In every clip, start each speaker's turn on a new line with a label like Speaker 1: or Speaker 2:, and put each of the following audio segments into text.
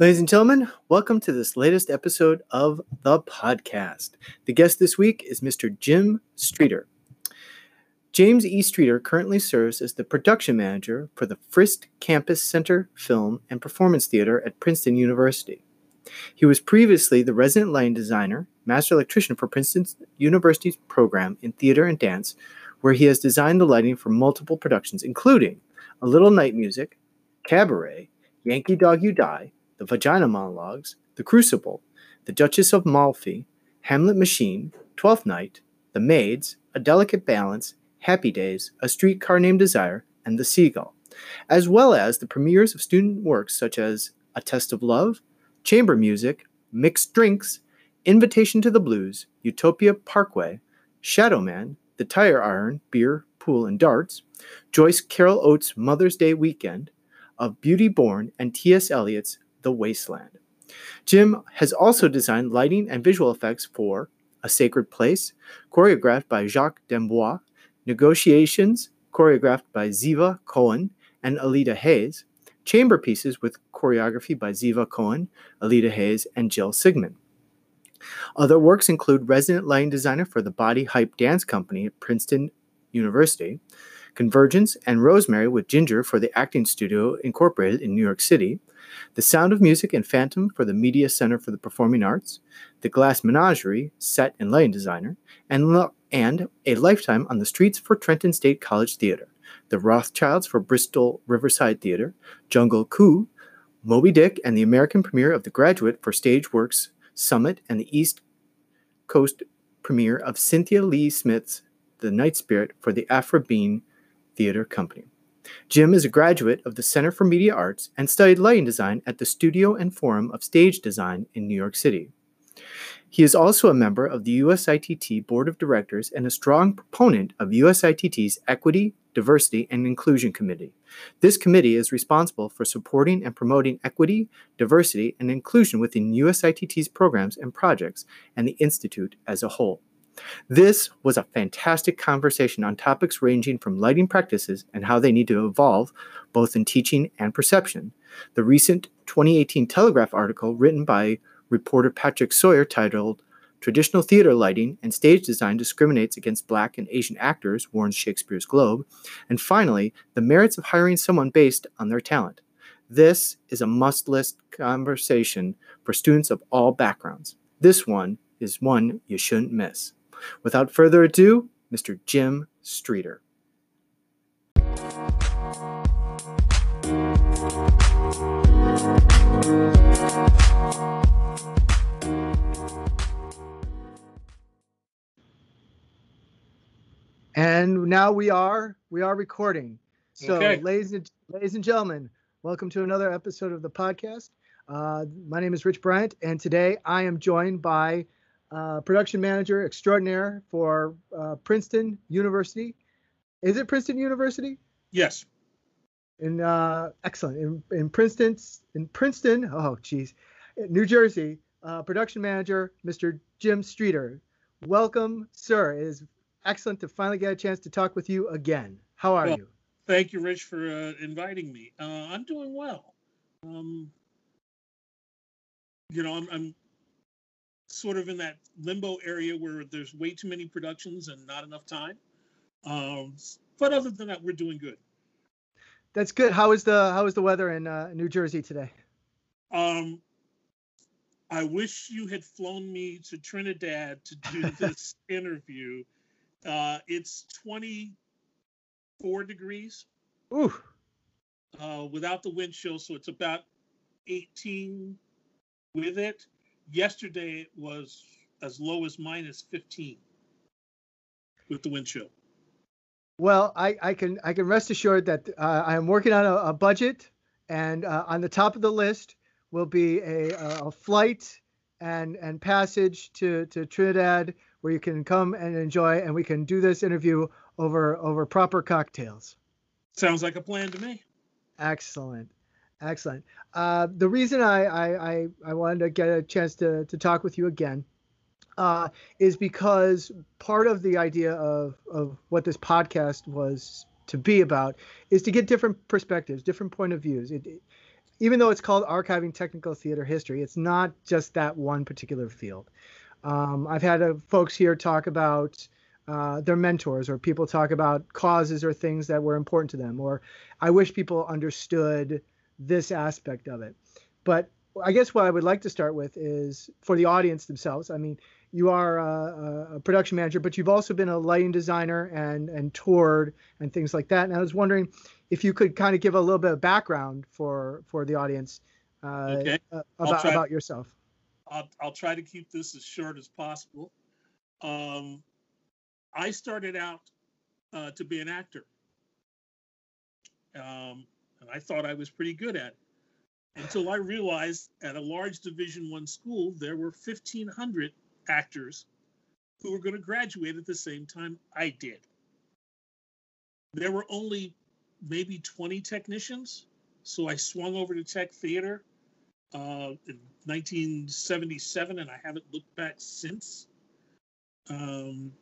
Speaker 1: Ladies and gentlemen, welcome to this latest episode of the podcast. The guest this week is Mr. Jim Streeter. James E. Streeter currently serves as the production manager for the Frist Campus Center Film and Performance Theater at Princeton University. He was previously the resident lighting designer, master electrician for Princeton University's program in theater and dance, where he has designed the lighting for multiple productions, including A Little Night Music, Cabaret, Yankee Dawg You Die, The Vagina Monologues, The Crucible, The Duchess of Malfi, Hamlet Machine, Twelfth Night, The Maids, A Delicate Balance, Happy Days, A Streetcar Named Desire, and The Seagull, as well as the premieres of student works such as A Test of Love, Chamber Music, Mixed Drinks, Invitation to the Blues, Utopia Parkway, Shadow Man, The Tire Iron, Beer, Pool, and Darts, Joyce Carol Oates' Mother's Day Weekend, Of Beauty Born, and T.S. Eliot's The Wasteland. Jim has also designed lighting and visual effects for A Sacred Place, choreographed by Jacques d'Amboise, Negotiations, choreographed by Ze'eva Cohen and Alida Hayes, chamber pieces with choreography by Ze'eva Cohen, Alida Hayes, and Jill Sigmund. Other works include resident lighting designer for the Body Hype Dance Company at Princeton University, Convergence and Rosemary with Ginger for the Acting Studio Incorporated in New York City, The Sound of Music and Phantom for the Media Center for the Performing Arts, The Glass Menagerie, set and lighting designer, and, and A Lifetime on the Streets for Trenton State College Theater, The Rothschilds for Bristol Riverside Theater, Jungle Coo, Moby Dick, and the American premiere of The Graduate for Stage Works Summit, and the East Coast premiere of Cynthia Lee Smith's The Night Spirit for the Aphra Behn Theater Company. Jim is a graduate of the Center for Media Arts and studied lighting design at the Studio and Forum of Stage Design in New York City. He is also a member of the USITT Board of Directors and a strong proponent of USITT's Equity, Diversity, and Inclusion Committee. This committee is responsible for supporting and promoting equity, diversity, and inclusion within USITT's programs and projects and the Institute as a whole. This was a fantastic conversation on topics ranging from lighting practices and how they need to evolve, both in teaching and perception. The recent 2018 Telegraph article written by reporter Patrick Sawer titled Traditional Theater Lighting and Stage Design Discriminates Against Black and Asian Actors, warns Shakespeare's Globe. And finally, The Merits of Hiring Someone Based on Their Talent. This is a must list conversation for students of all backgrounds. This one is one you shouldn't miss. Without further ado, Mr. Jim Streeter. And now we are we are recording. So,
Speaker 2: Okay.
Speaker 1: ladies and ladies and gentlemen, welcome to another episode of the podcast. Uh, my name is Rich Bryant, and today I am joined by uh, production manager extraordinaire for uh, Princeton University. Is it Princeton University?
Speaker 2: Yes.
Speaker 1: In uh, excellent in, in Princeton in Princeton. Oh, geez, New Jersey. Uh, production manager Mr. Jim Streeter. Welcome, sir. It is excellent to finally get a chance to talk with you again. How are
Speaker 2: Well,
Speaker 1: you?
Speaker 2: Thank you, Rich, for uh, inviting me. Uh, I'm doing well. Um, you know, I'm, I'm sort of in that limbo area where there's way too many productions and not enough time. Um, but other than that, we're doing good.
Speaker 1: That's good. How is the how is the weather in uh, New Jersey today?
Speaker 2: Um, I wish you had flown me to Trinidad to do this interview. Uh, it's 24 degrees.
Speaker 1: Ooh,
Speaker 2: uh, without the wind chill, so it's about 18 with it. Yesterday it was as low as minus 15 with the wind chill.
Speaker 1: Well, I, I can I can rest assured that uh, I am working on a, a budget, and uh, on the top of the list will be a, a flight and and passage to, to Trinidad where you can come and enjoy, and we can do this interview over over proper cocktails.
Speaker 2: Sounds like a plan to me.
Speaker 1: Excellent, excellent. Uh, the reason I, I I I wanted to get a chance to to talk with you again uh, is because part of the idea of of what this podcast was to be about is to get different perspectives, different point of views. It, it-
Speaker 3: even though it's called archiving technical theater history, it's not just that one particular field. Um, I've had uh, folks here talk about uh, their mentors, or people talk about causes or things that were important to them, or I wish people understood this aspect of it. But I guess what I would like to start with is for the audience themselves. I mean, you are a, a, production manager, but you've also been a lighting designer and and toured and things like that. And I was wondering if you could kind of give a little bit of background for for the audience uh,
Speaker 2: okay.
Speaker 3: uh, about try, about yourself.
Speaker 2: I'll I'll try to keep this as short as possible. Um, I started out uh, to be an actor, um, and I thought I was pretty good at it until I realized at a large Division One school there were 1,500 actors who were going to graduate at the same time I did. There were only maybe 20 technicians, so I swung over to Tech Theater uh, in 1977, and I haven't looked back since. Um,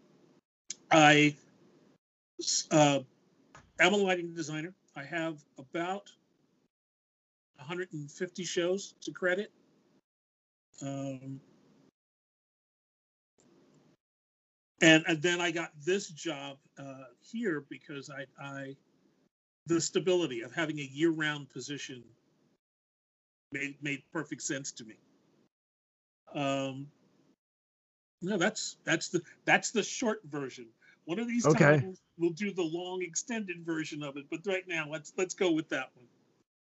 Speaker 2: I uh, am a lighting designer. I have about 150 shows to credit. Um, and, and then I got this job uh, here because I, I, the stability of having a year-round position made made perfect sense to me. Um, no, that's that's the that's the short version. One of these okay. times we'll do the long extended version of it, but right now let's let's go with that one.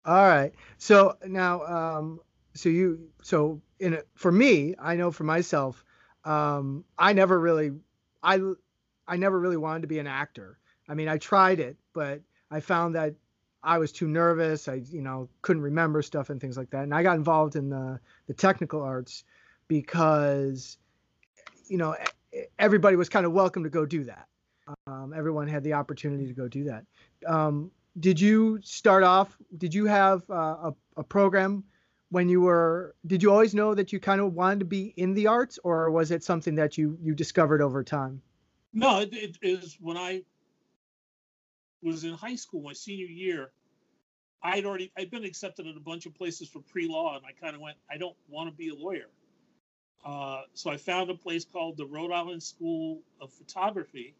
Speaker 3: All right. So now, um, so you, so in a, for me, I know for myself, um, I never really, I, I never really wanted to be an actor. I mean, I tried it, but I found that I was too nervous. I, you know, couldn't remember stuff and things like that. And I got involved in the the technical arts because, you know, everybody was kind of welcome to go do that. Um, everyone had the opportunity to go do that. Um, did you start off? Did you have uh, a, a program when you were? Did you always know that you kind of wanted to be in the arts, or was it something that you you discovered over time?
Speaker 2: No, it, it is when I was in high school, my senior year. I'd already I'd been accepted at a bunch of places for pre-law, and I kind of went, I don't want to be a lawyer. Uh, so I found a place called the Rhode Island School of Photography,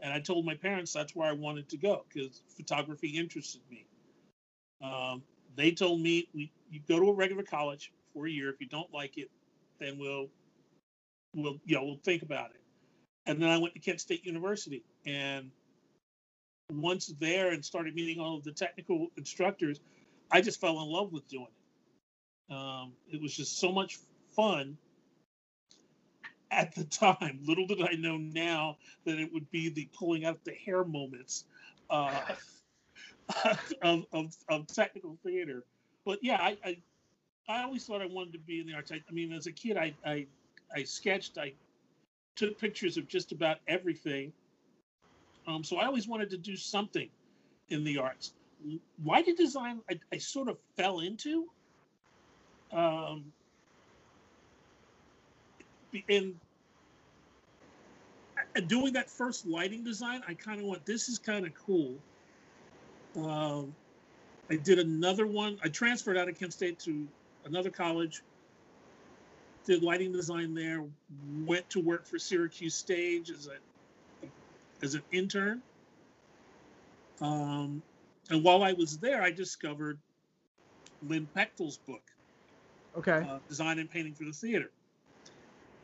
Speaker 2: and I told my parents that's where I wanted to go because photography interested me. Um, they told me we you go to a regular college for a year. If you don't like it, then we'll we'll you know we'll think about it. And then I went to Kent State University, and once there and started meeting all of the technical instructors, I just fell in love with doing it. Um, it was just so much fun at the time. Little did I know now that it would be the pulling out the hair moments uh, of, of, of technical theater. But yeah, I, I, I always thought I wanted to be in the arts. I, I mean, as a kid, I, I I sketched, I took pictures of just about everything. Um, so I always wanted to do something in the arts. Why did design I, I sort of fell into. Um, and doing that first lighting design, I kind of went, this is kind of cool. Um, I did another one. I transferred out of Kent State to another college, did lighting design there, went to work for Syracuse Stage as a as an intern. Um, and while I was there, I discovered Lynn Pecktal's book,
Speaker 3: okay,
Speaker 2: uh, Design and Painting for the Theater.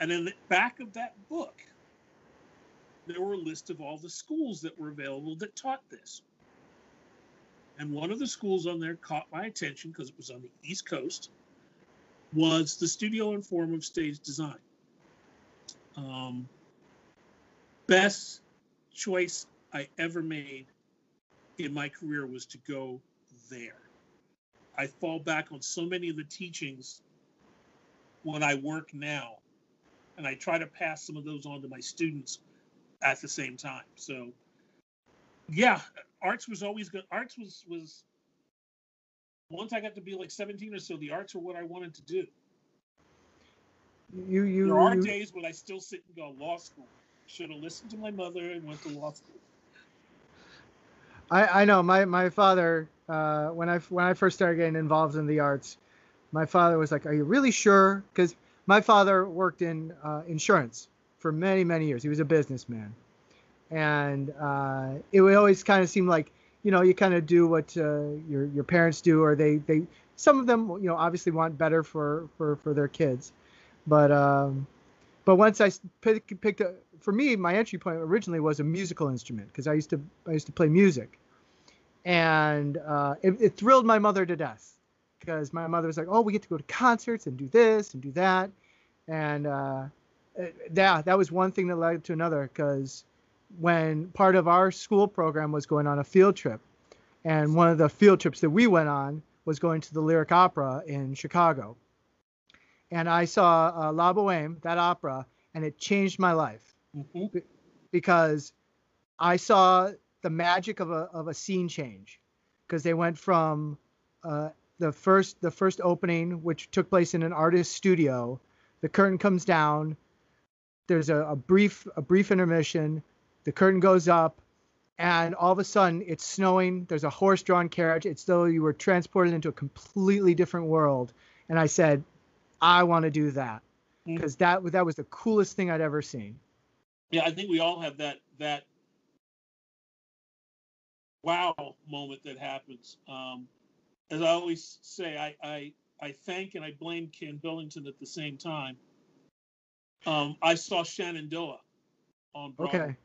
Speaker 2: And in the back of that book, there were a list of all the schools that were available that taught this. And one of the schools on there caught my attention because it was on the East Coast, was the Studio and Forum of Stage Design. Um, best choice I ever made in my career was to go there. I fall back on so many of the teachings when I work now and I try to pass some of those on to my students at the same time. So, yeah, arts was always good. Arts was was once I got to be like 17 or so, the arts were what I wanted to do.
Speaker 3: You you
Speaker 2: there are
Speaker 3: you,
Speaker 2: days when I still sit and go law school. Should have listened to my mother and went to law school.
Speaker 3: I I know my my father uh, when I when I first started getting involved in the arts, my father was like, "Are you really sure?" Because my father worked in uh, insurance for many many years. He was a businessman, and uh, it would always kind of seem like you know you kind of do what uh, your your parents do, or they they some of them you know obviously want better for for for their kids, but um, but once I picked, picked a, for me my entry point originally was a musical instrument because I used to I used to play music. And uh, it, it, thrilled my mother to death because my mother was like, "Oh, we get to go to concerts and do this and do that," and uh, yeah, that was one thing that led to another. Because when part of our school program was going on a field trip, and one of the field trips that we went on was going to the Lyric Opera in Chicago, and I saw uh, La Boheme, that opera, and it changed my life mm-hmm. because I saw the magic of a of a scene change because they went from uh, the first the first opening, which took place in an artist's studio. The curtain comes down. There's a, a brief a brief intermission. The curtain goes up, and all of a sudden it's snowing. There's a horse-drawn carriage. It's though you were transported into a completely different world. And I said, I want to do that because mm-hmm. that that was the coolest thing I'd ever seen.
Speaker 2: Yeah, I think we all have that that wow moment that happens. Um, as I always say, I, I, I thank and I blame Ken Billington at the same time. Um, I saw Shenandoah on Broadway. Okay.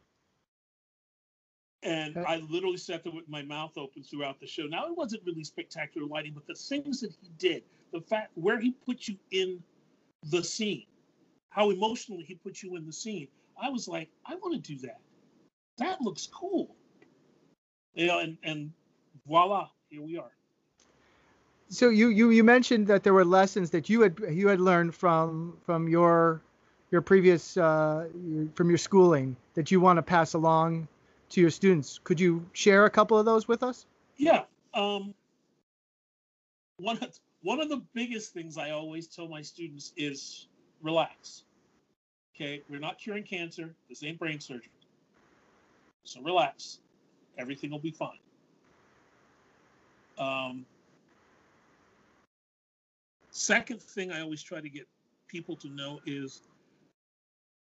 Speaker 2: And okay. I literally sat there with my mouth open throughout the show. Now it wasn't really spectacular lighting, but the things that he did, the fact where he put you in the scene, how emotionally he put you in the scene, I was like, I want to do that. That looks cool you know, and and voila, here we are.
Speaker 3: So you you you mentioned that there were lessons that you had you had learned from from your your previous uh, from your schooling that you want to pass along to your students. Could you share a couple of those with us?
Speaker 2: Yeah. Um, one of, one of the biggest things I always tell my students is relax. Okay, we're not curing cancer. This ain't brain surgery. So relax everything will be fine. Um, second thing I always try to get people to know is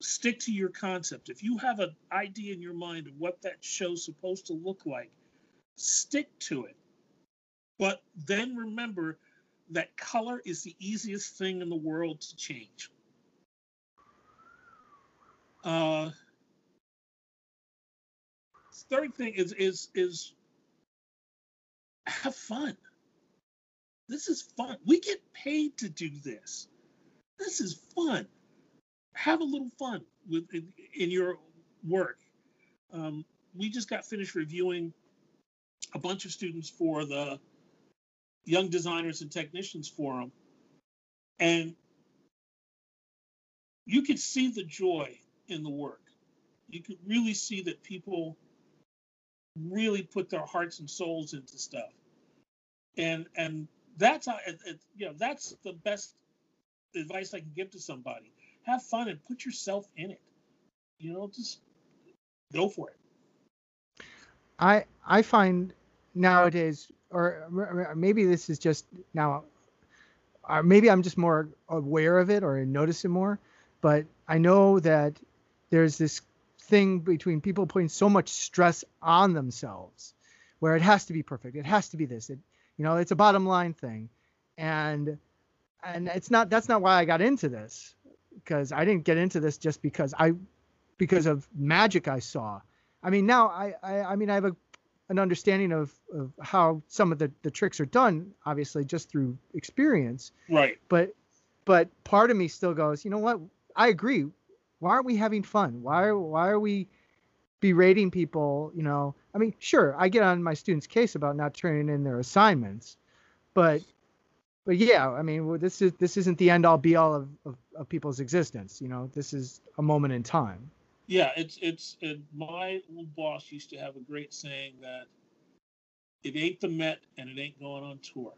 Speaker 2: stick to your concept. If you have an idea in your mind of what that show's supposed to look like, stick to it. But then remember that color is the easiest thing in the world to change. Uh, third thing is is is have fun. This is fun. We get paid to do this. This is fun. Have a little fun with in, in your work. Um, we just got finished reviewing a bunch of students for the Young Designers and Technicians Forum, and you could see the joy in the work. You could really see that people really put their hearts and souls into stuff and and that's how it, it, you know that's the best advice i can give to somebody. Have fun and put yourself in it. You know just go for it.
Speaker 3: I i find nowadays or maybe this is just now or maybe i'm just more aware of it or notice it more but i know that there's this thing between people putting so much stress on themselves where it has to be perfect it has to be this it you know it's a bottom line thing. And and it's not that's not why i got into this because i didn't get into this just because i because of magic i saw. I mean now i i, I mean i have a an understanding of, of how some of the, the tricks are done obviously just through experience.
Speaker 2: Right.
Speaker 3: But but part of me still goes you know what? I agree. Why aren't we having fun? Why why are we berating people? You know, I mean, sure, I get on my students' case about not turning in their assignments, but but yeah, I mean, this is this isn't the end all be all of, of, of people's existence. You know, this is a moment in time.
Speaker 2: Yeah, it's it's it, my old boss used to have a great saying that it ain't the Met and it ain't going on tour.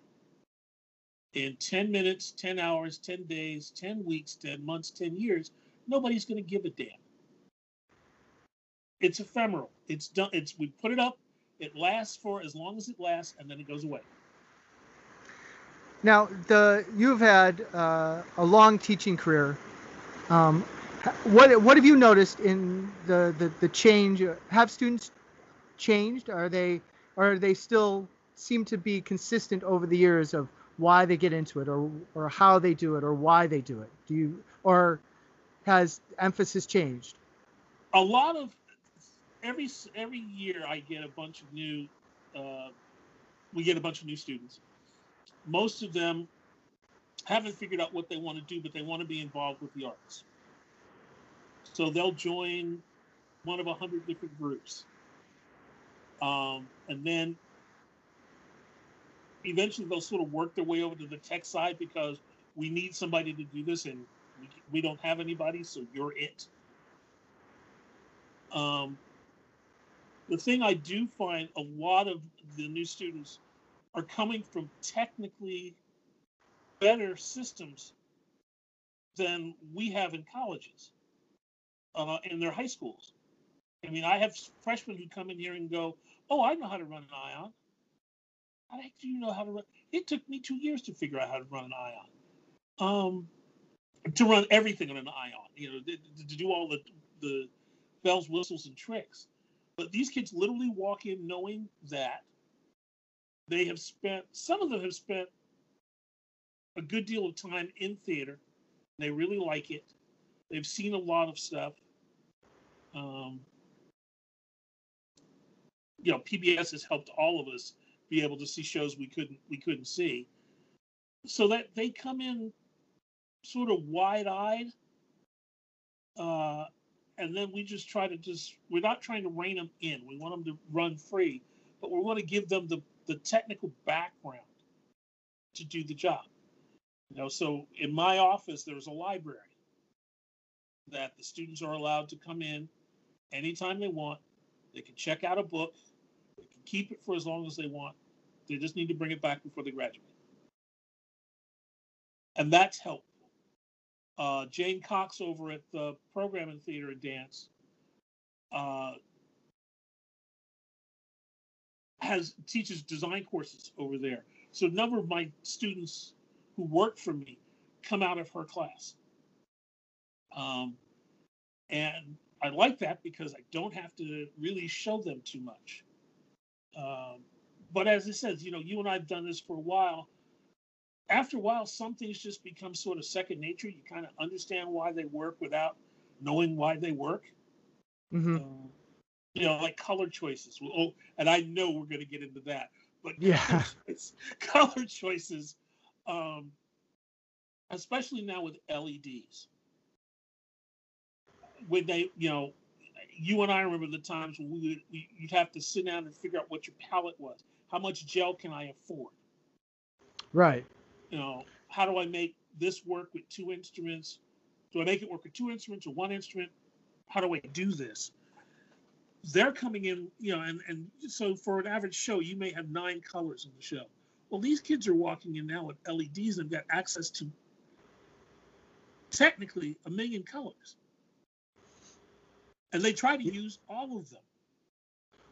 Speaker 2: In 10 minutes, 10 hours, 10 days, 10 weeks, 10 months, 10 years, nobody's going to give a damn. It's ephemeral. It's done. It's we put it up, It lasts for as long as it lasts, and then it goes away.
Speaker 3: Now, the you've had uh, a long teaching career. Um, what what have you noticed in the, the, the change? Have students changed? Are they are they still seem to be consistent over the years of why they get into it or or how they do it or why they do it? Do you or has emphasis changed?
Speaker 2: A lot of every every year I get a bunch of new uh, we get a bunch of new students. Most of them haven't figured out what they want to do, but they want to be involved with the arts. So they'll join one of a hundred different groups, um, and then eventually they'll sort of work their way over to the tech side because we need somebody to do this, and we, don't have anybody, so you're it. Um, the thing I do find a lot of the new students are coming from technically better systems than we have in colleges, uh, in their high schools. I mean, I have freshmen who come in here and go, "Oh, I know how to run an ion." How the heck do you know how to run? It took me two years to figure out how to run an ion. Um, to run everything on an ion, you know, to, to do all the the bells, whistles, and tricks. But these kids literally walk in knowing that they have spent, some of them have spent a good deal of time in theater. They really like it. They've seen a lot of stuff. Um, you know, PBS has helped all of us be able to see shows we couldn't we couldn't see. So that they come in sort of wide-eyed uh, and then we just try to just we're not trying to rein them in. We want them to run free, but we want to give them the the technical background to do the job. You know, so in my office there's a library that the students are allowed to come in anytime they want. They can check out a book. They can keep it for as long as they want. They just need to bring it back before they graduate. And that's helpful. Uh, Jane Cox over at the Program in Theater and Dance uh, has teaches design courses over there. So a number of my students who work for me come out of her class. Um, and I like that because I don't have to really show them too much. Um, but as I said, you know, you and I have done this for a while after a while, some things just become sort of second nature. You kind of understand why they work without knowing why they work.
Speaker 3: Mm-hmm. Uh,
Speaker 2: you know, like color choices. Well, oh, and I know we're going to get into that, but
Speaker 3: yeah,
Speaker 2: color, choices, color choices um, especially now with LEDs. When they, you know, you and I remember the times when we would, you'd have to sit down and figure out what your palette was. How much gel can I afford?
Speaker 3: Right
Speaker 2: you know, how do I make this work with two instruments? Do I make it work with two instruments or one instrument? How do I do this? They're coming in, you know, and, and so for an average show, you may have nine colors in the show. Well, these kids are walking in now with LEDs and they've got access to technically a million colors. And they try to use all of them.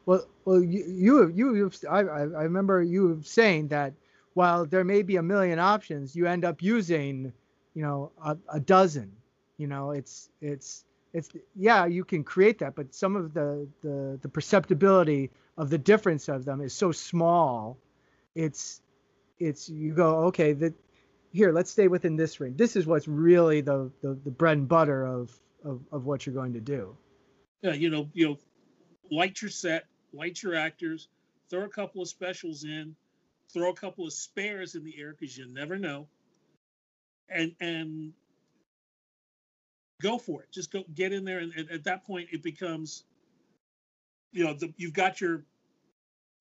Speaker 3: Well, well, you, you, you, I, I remember you saying that while there may be a million options, you end up using, you know, a, a dozen. You know, it's it's it's yeah, you can create that, but some of the the the perceptibility of the difference of them is so small. It's it's you go okay that here let's stay within this range. This is what's really the the, the bread and butter of, of of what you're going to do.
Speaker 2: Yeah, you know, you know, light your set, light your actors, throw a couple of specials in, throw a couple of spares in the air because you never know, and and go for it. Just go get in there, and, and at that point, it becomes, you know, the, you've got your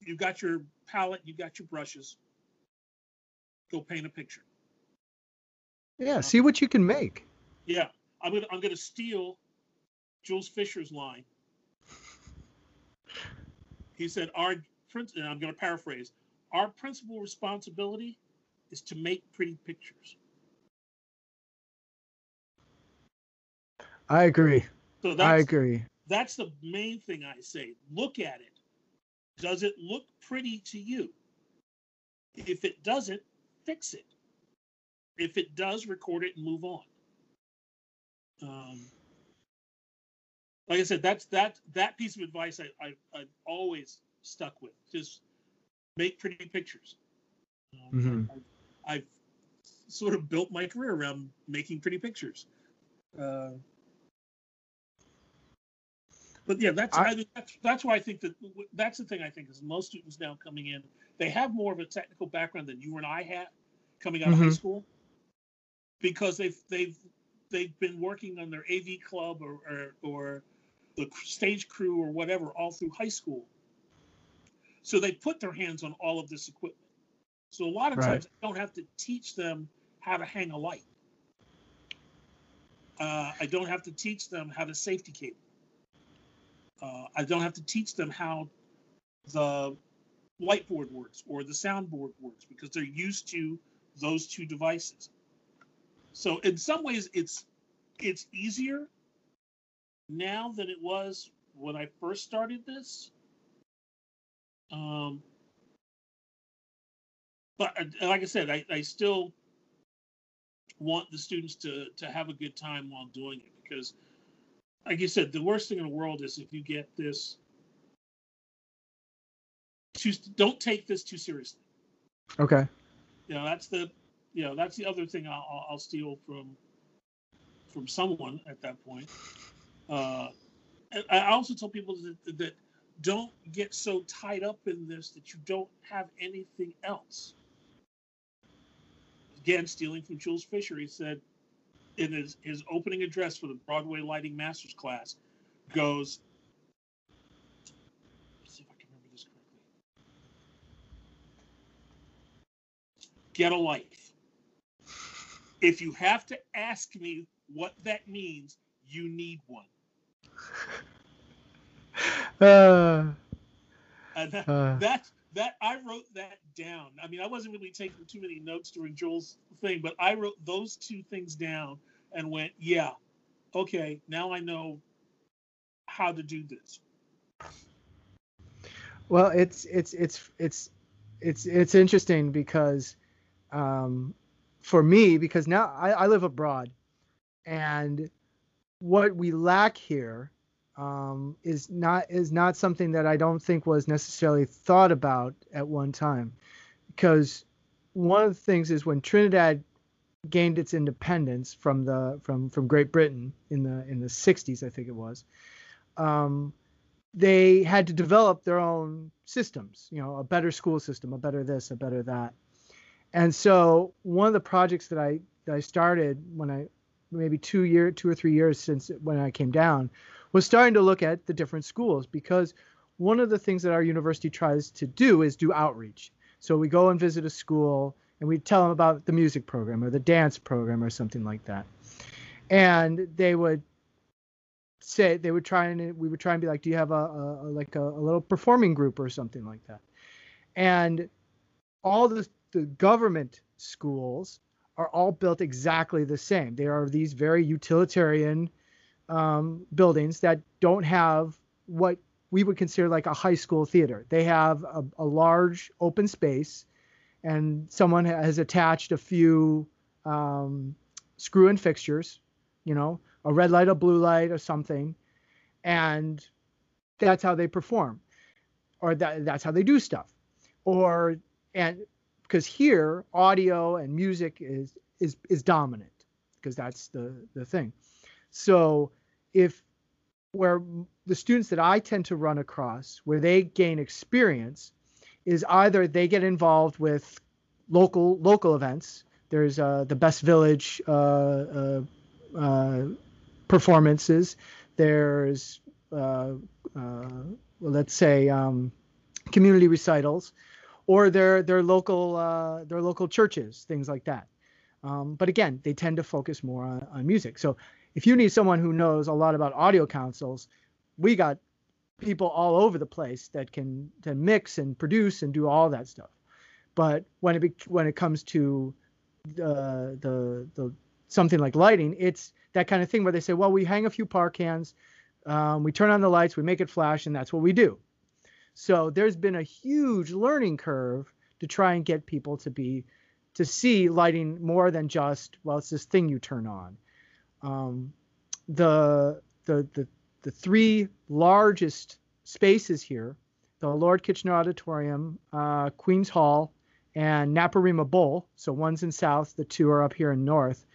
Speaker 2: you've got your palette, you've got your brushes. Go paint a picture.
Speaker 3: Yeah, see what you can make.
Speaker 2: Yeah, I'm gonna I'm gonna steal Jules Fisher's line. He said, "Our prince," and I'm gonna paraphrase our principal responsibility is to make pretty pictures.
Speaker 3: I agree.
Speaker 2: So
Speaker 3: I agree.
Speaker 2: That's the main thing I say. Look at it. Does it look pretty to you? If it doesn't, fix it. If it does, record it and move on. Um, like I said, that's that that piece of advice I, I I've always stuck with. Just make pretty pictures. Um,
Speaker 3: Mhm.
Speaker 2: I've, I've sort of built my career around making pretty pictures. Uh, but yeah, that's
Speaker 3: I-
Speaker 2: I, that's that's why I think that that's the thing I think is most students now coming in they have more of a technical background than you and I had coming out of high
Speaker 3: Mhm.
Speaker 2: school because they've they've they've been working on their AV club or or, or the stage crew or whatever all through high school. So they put their hands on all of this equipment. So a lot of
Speaker 3: Right.
Speaker 2: times I don't have to teach them how to hang a light. Uh, I don't have to teach them how to safety cable. Uh, I don't have to teach them how the whiteboard works or the soundboard works because they're used to those two devices. So in some ways, it's it's easier now than it was when I first started this. Um, but uh, like I said, I, I still want the students to to have a good time while doing it because, like you said, the worst thing in the world is if you get this. Too, don't take this too seriously.
Speaker 3: Okay.
Speaker 2: You know, that's the, you know, that's the other thing I'll, I'll- steal from, from someone at that point. Uh, and I also tell people that, that don't get so tied up in this that you don't have anything else. Again, stealing from Jules Fisher, he said in his, his opening address for the Broadway Lighting Masters class, goes, see if I can remember this correctly. Get a life. If you have to ask me what that means, you need one.
Speaker 3: Uh,
Speaker 2: And that,
Speaker 3: uh,
Speaker 2: that that I wrote that down. I mean, I wasn't really taking too many notes during Joel's thing, but I wrote those two things down and went, yeah, okay, now I know how to do this.
Speaker 3: well, it's it's it's it's it's it's interesting because um, for me, because now I, I live abroad, and what we lack here um, is not is not something that I don't think was necessarily thought about at one time, because one of the things is when Trinidad gained its independence from the from from Great Britain in the in the 60s, I think it was. Um, they had to develop their own systems, you know, a better school system, a better this, a better that. And so one of the projects that I that I started when I maybe two year two or three years since when I came down was starting to look at the different schools because one of the things that our university tries to do is do outreach. So we go and visit a school and we tell them about the music program or the dance program or something like that. And they would say they would try and we would try and be like, do you have a, a like a, a little performing group or something like that? And all the the government schools are all built exactly the same. They are these very utilitarian um, buildings that don't have what we would consider like a high school theater. They have a, a large open space, and someone has attached a few um, screw-in fixtures, you know, a red light, a blue light, or something, and that's how they perform, or that, that's how they do stuff, or and because here audio and music is is is dominant because that's the the thing. So if where the students that I tend to run across where they gain experience is either they get involved with local local events. There's uh, the Best Village uh, uh, uh, performances. There's uh, uh, let's say um, community recitals, or their their local their local churches, things like that. Um, but again, they tend to focus more on, on music. So if you need someone who knows a lot about audio consoles, we got people all over the place that can to mix and produce and do all that stuff. But when it be, when it comes to the the the something like lighting, it's that kind of thing where they say, well, we hang a few par cans, um, we turn on the lights, we make it flash, and that's what we do. So there's been a huge learning curve to try and get people to be to see lighting more than just well, it's this thing you turn on. Um, the the the the three largest spaces here, the Lord Kitchener Auditorium, uh, Queens Hall, and Naparima Bowl. So one's in south, the two are up here in north.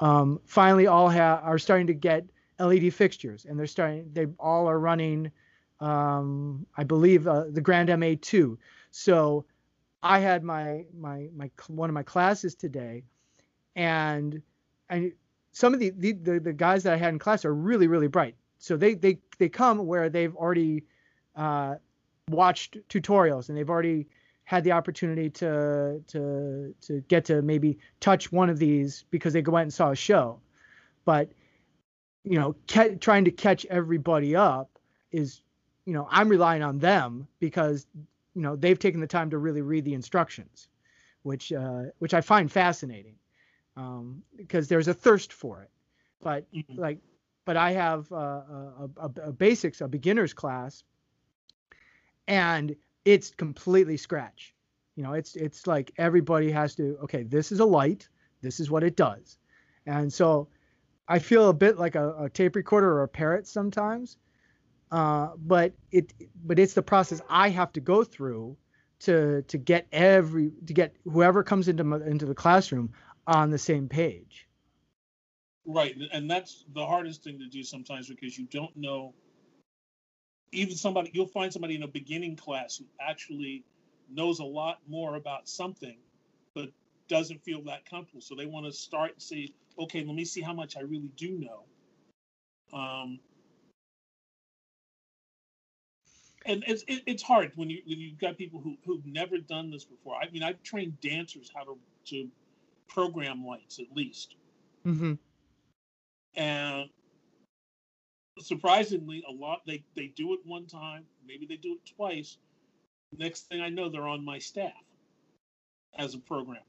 Speaker 3: Um, finally, all have are starting to get LED fixtures, and they're starting. They all are running. Um, I believe uh, the Grand MA2. So I had my my my one of my classes today, and I some of the, the the, the guys that I had in class are really really bright. So they they they come where they've already uh, watched tutorials and they've already had the opportunity to to to get to maybe touch one of these because they go out and saw a show. But you know, ca- trying to catch everybody up is, you know, I'm relying on them because, you know, they've taken the time to really read the instructions, which uh, which I find fascinating, um, because there's a thirst for it. But mm-hmm. like, but I have uh, a, a, a basics, a beginners class, and it's completely scratch. You know, it's it's like everybody has to. Okay, this is a light. This is what it does, and so I feel a bit like a, a tape recorder or a parrot sometimes. Uh, but it but it's the process I have to go through to to get every to get whoever comes into my, into the classroom on the same page.
Speaker 2: Right, and that's the hardest thing to do sometimes because you don't know. Even somebody, you'll find somebody in a beginning class who actually knows a lot more about something, but doesn't feel that comfortable. So they want to start and say, okay, let me see how much I really do know. Um, and it's it, it's hard when you when you've got people who who've never done this before. I mean, I've trained dancers how to to program lights at least.
Speaker 3: Mm-hmm.
Speaker 2: And surprisingly, a lot they they do it one time, maybe they do it twice. Next thing I know, they're on my staff as a program.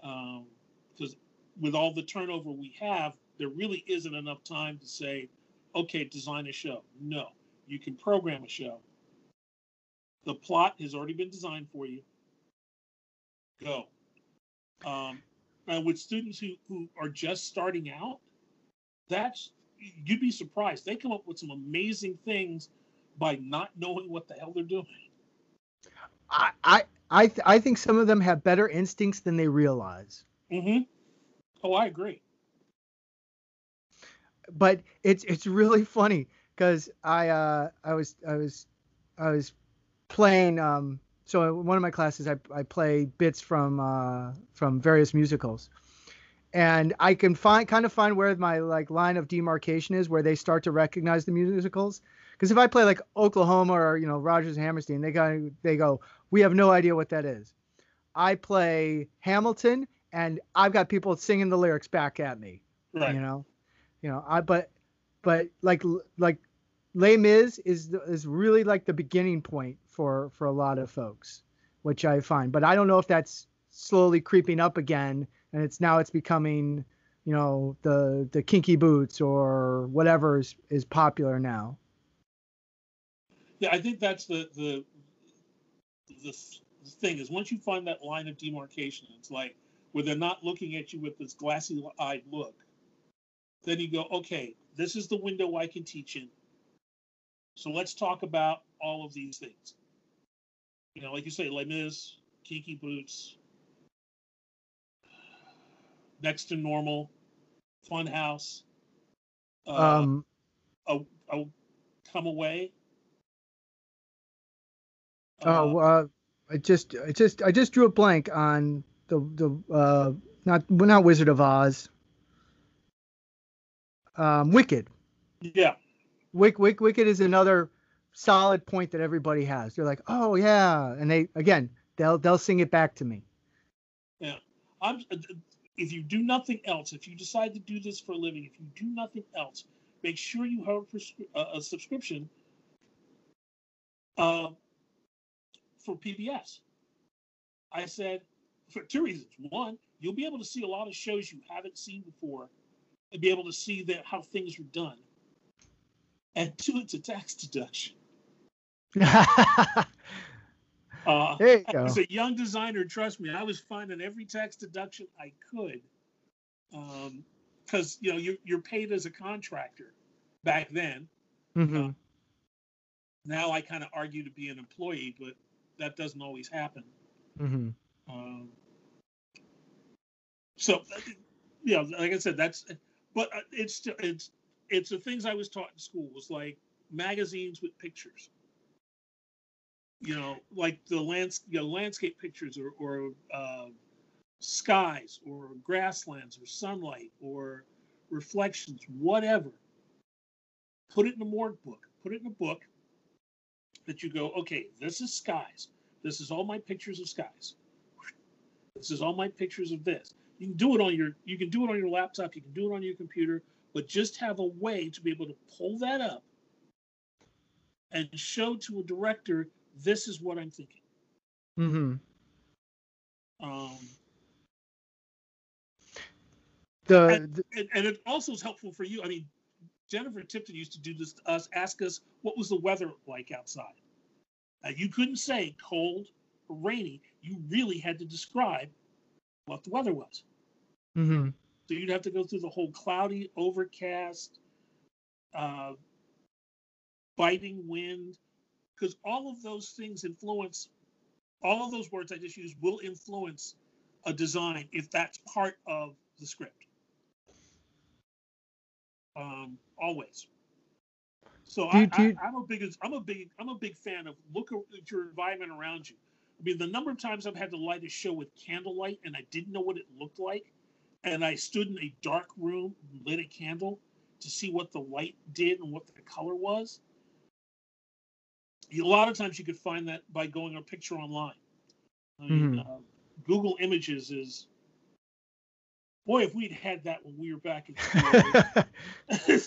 Speaker 2: Because um, with all the turnover we have, there really isn't enough time to say, okay, design a show. No, you can program a show. The plot has already been designed for you. Go. Um, and with students who, who are just starting out, that's you'd be surprised. They come up with some amazing things by not knowing what the hell they're doing.
Speaker 3: I I I, th- I think some of them have better instincts than they realize.
Speaker 2: Mm-hmm. Oh, I agree.
Speaker 3: But it's it's really funny because I uh I was I was I was playing um so one of my classes I I play bits from uh from various musicals. And I can find kind of find where my like line of demarcation is where they start to recognize the musicals. Because if I play like Oklahoma or you know Rodgers and Hammerstein, they go they go, we have no idea what that is. I play Hamilton, and I've got people singing the lyrics back at me. Right. You know, you know. I but but like like Les Mis is is really like the beginning point for for a lot of folks, which I find. But I don't know if that's slowly creeping up again, and it's now it's becoming, you know, the the kinky boots or whatever is is popular now.
Speaker 2: Yeah, I think that's the the the thing is once you find that line of demarcation, it's like where they're not looking at you with this glassy eyed look, then you go, okay, this is the window I can teach in. So let's talk about all of these things. You know, like you say, Les Mis, Kinky Boots, Next to Normal, Fun Home, uh, um, a, a Come Away.
Speaker 3: Oh, uh, uh, I just, I just, I just drew a blank on the the uh not not Wizard of Oz. Um, Wicked.
Speaker 2: Yeah.
Speaker 3: Wick, Wick, Wicked is another solid point that everybody has. They're like, oh yeah, and they again they'll they'll sing it back to me.
Speaker 2: Yeah, I'm. If you do nothing else, if you decide to do this for a living, if you do nothing else, make sure you have a, a subscription uh, for PBS. I said for two reasons. One, you'll be able to see a lot of shows you haven't seen before and be able to see that how things are done. And two, it's a tax deduction. Uh,
Speaker 3: there you go.
Speaker 2: As a young designer, trust me, I was finding every tax deduction I could, because um, you know you're you're paid as a contractor back then.
Speaker 3: Mm-hmm.
Speaker 2: Uh, now I kind of argue to be an employee, but that doesn't always happen.
Speaker 3: Mm-hmm.
Speaker 2: Um, so, you know, like I said, that's, but uh, it's it's it's the things I was taught in school was like magazines with pictures. You know, like the lands, you know, landscape pictures or or uh, skies or grasslands or sunlight or reflections, whatever. Put it in a morgue book. Put it in a book that you go, okay, this is skies. This is all my pictures of skies. This is all my pictures of this. You can do it on your you can do it on your laptop, you can do it on your computer, but just have a way to be able to pull that up and show to a director this is what I'm thinking.
Speaker 3: Mm-hmm.
Speaker 2: Um,
Speaker 3: the,
Speaker 2: and,
Speaker 3: the
Speaker 2: and, and it also is helpful for you. I mean, Jennifer Tipton used to do this to us, ask us what was the weather like outside. You couldn't say cold or rainy. You really had to describe what the weather was.
Speaker 3: mm-hmm.
Speaker 2: So you'd have to go through the whole cloudy, overcast, uh, biting wind, because all of those things influence, all of those words I just used will influence a design if that's part of the script. Um, always. So
Speaker 3: Do
Speaker 2: I,
Speaker 3: do,
Speaker 2: I, I'm a big, I'm a big, I'm a big fan of look at your environment around you. I mean, the number of times I've had to light a show with candlelight and I didn't know what it looked like, and I stood in a dark room, lit a candle to see what the light did and what the color was. A lot of times you could find that by going a picture online. I mean,
Speaker 3: Mhm.
Speaker 2: uh, Google Images is, boy, if we'd had that when we were back in school, it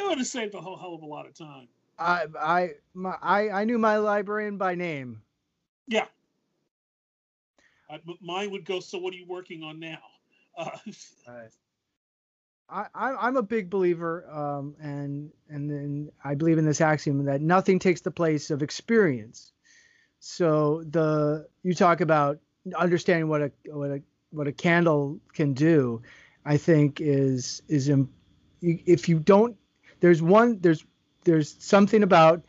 Speaker 2: would have saved a whole hell of a lot of time.
Speaker 3: I I my I I knew my librarian by name.
Speaker 2: Yeah. I, mine would go. So, what are you working on now? Uh,
Speaker 3: I, I I'm a big believer, um, and and then I believe in this axiom that nothing takes the place of experience. So the you talk about understanding what a what a what a candle can do, I think is is if you don't there's one there's there's something about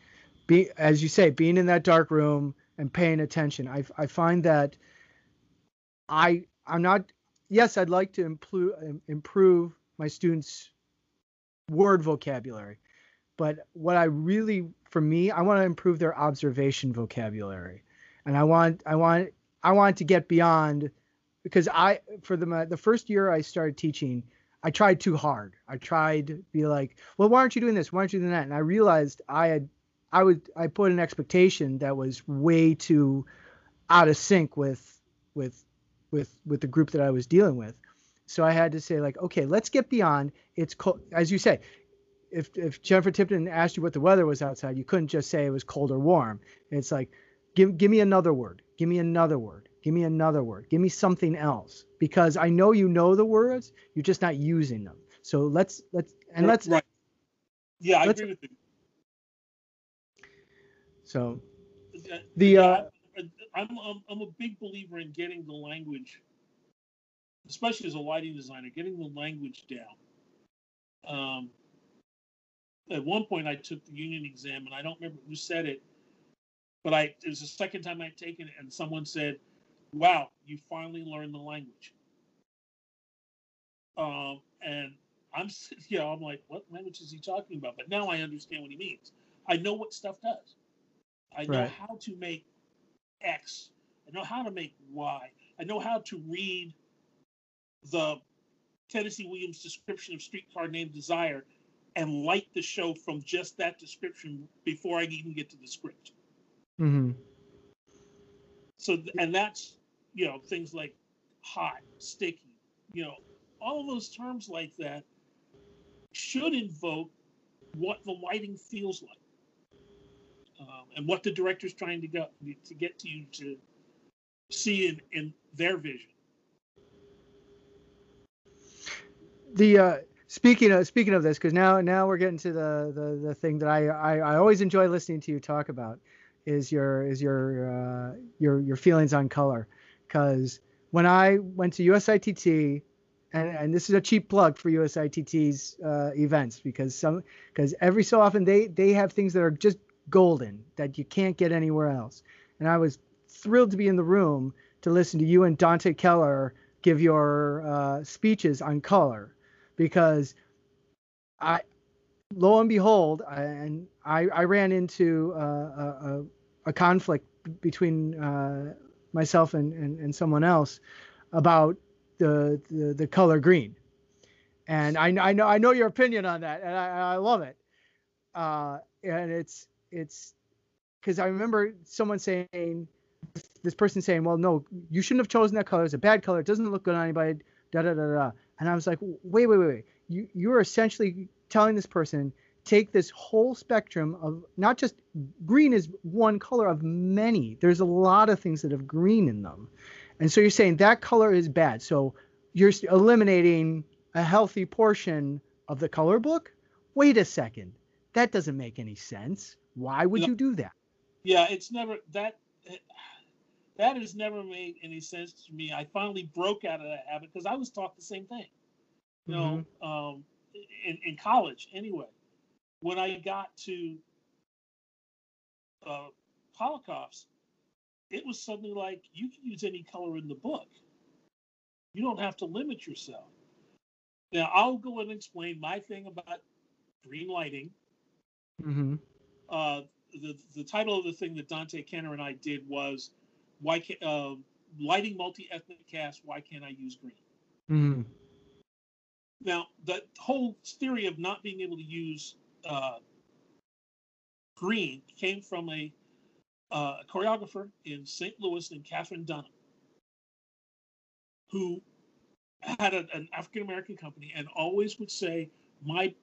Speaker 3: be as you say being in that dark room and paying attention. I I find that I I'm not yes I'd like to improve improve my students word vocabulary. But what i really for me i want to improve their observation vocabulary. And i want i want i want to get beyond because i for the the first year i started teaching i tried too hard. I tried to be like well why aren't you doing this? Why aren't you doing that? And i realized i had i would i put an expectation that was way too out of sync with with with with the group that i was dealing with so I had to say like, okay, let's get beyond. It's cold, as you say. If if Jennifer Tipton asked you what the weather was outside, you couldn't just say it was cold or warm. It's like, give give me another word. Give me another word. Give me another word. Give me something else because I know you know the words. You're just not using them. So let's let's and let's
Speaker 2: right. Yeah, I
Speaker 3: let's-
Speaker 2: agree with you.
Speaker 3: so
Speaker 2: Uh,
Speaker 3: the
Speaker 2: yeah,
Speaker 3: uh
Speaker 2: I'm, I'm I'm a big believer in getting the language, especially as a lighting designer, getting the language down. Um, at one point, I took the union exam, and I don't remember who said it, but I it was the second time I'd taken it, and someone said, "Wow, you finally learned the language." Um, and I'm you know I'm like, what language is he talking about? But now I understand what he means. I know what stuff does. I know
Speaker 3: Right.
Speaker 2: how to make X. I know how to make Y. I know how to read the Tennessee Williams description of Streetcar Named Desire and light the show from just that description before I even get to the script.
Speaker 3: Mm-hmm.
Speaker 2: So, and that's, you know, things like hot, sticky, you know, all of those terms like that should invoke what the lighting feels like. Um, and what the director's trying to go to get to you to see in, in their vision.
Speaker 3: The uh speaking of speaking of this because now now we're getting to the, the the thing that I, I i always enjoy listening to you talk about is your is your uh, your your feelings on color, because when I went to USITT, and, and this is a cheap plug for USITT's uh, events because some because every so often they they have things that are just golden that you can't get anywhere else, and I was thrilled to be in the room to listen to you and Dante Keller give your uh, speeches on color because I lo and behold, I, and I, I ran into a, a, conflict between uh, myself and, and, and, someone else about the, the, the color green. And I, I know I know your opinion on that, and I, I love it. Uh, and it's it's because I remember someone saying this person saying, "Well, no, you shouldn't have chosen that color. It's a bad color. It doesn't look good on anybody." Da da da da. And I was like, "Wait, wait, wait, wait. You you're essentially telling this person take this whole spectrum of not just green is one color of many. There's a lot of things that have green in them. And so you're saying that color is bad. So you're eliminating a healthy portion of the color book? Wait a second. That doesn't make any sense. Why would you do that?
Speaker 2: Yeah, it's never that that has never made any sense to me. I finally broke out of that habit because I was taught the same thing. You know, mm-hmm. um, in, in college anyway. When I got to uh, it was something like you can use any color in the book. You don't have to limit yourself. Now I'll go and explain my thing about green lighting.
Speaker 3: Mm-hmm.
Speaker 2: Uh, the the title of the thing that Dante Kenner and I did was why can uh, lighting multi ethnic cast? Why can't I use green?
Speaker 3: Mm-hmm.
Speaker 2: Now, the whole theory of not being able to use uh, green came from a, uh, choreographer in St. Louis named Katherine Dunham, who had a, an African American company and always would say, "My,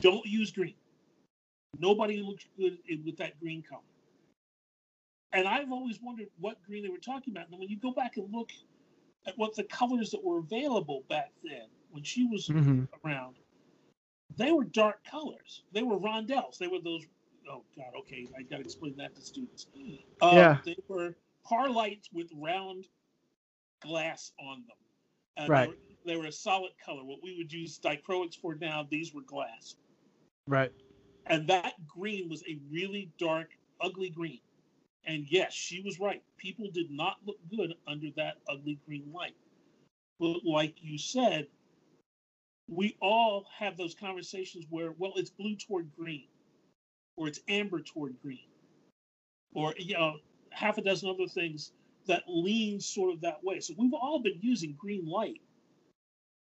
Speaker 2: don't use green. Nobody looks good with that green color." And I've always wondered what green they were talking about. And when you go back and look at what the colors that were available back then, when she was mm-hmm. around, they were dark colors. They were rondelles. They were those. Oh God. Okay, I got to explain that to students.
Speaker 3: Uh, yeah.
Speaker 2: They were par lights with round glass on them.
Speaker 3: And right.
Speaker 2: They were, they were a solid color. What we would use dichroics for now, these were glass.
Speaker 3: Right.
Speaker 2: And that green was a really dark, ugly green. And yes, she was right. People did not look good under that ugly green light. But like you said, we all have those conversations where, well, it's blue toward green, or it's amber toward green, or you know, half a dozen other things that lean sort of that way. So we've all been using green light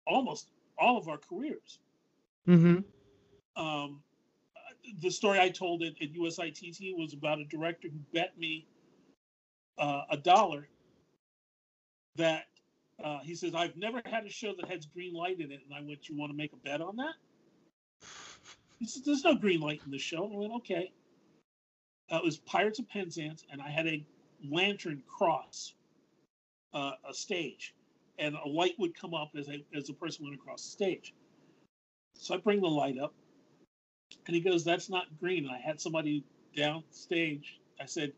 Speaker 2: almost all of our careers.
Speaker 3: Mm-hmm.
Speaker 2: Um, the story I told at, at USITT was about a director who bet me uh, a dollar that uh, he says, I've never had a show that has green light in it. And I went, You want to make a bet on that? He said, There's no green light in the show. And I went, Okay. Uh, it was Pirates of Penzance, and I had a lantern cross uh, a stage, and a light would come up as, a, as a person went across the stage. So I bring the light up, and he goes, That's not green. And I had somebody downstage. I said,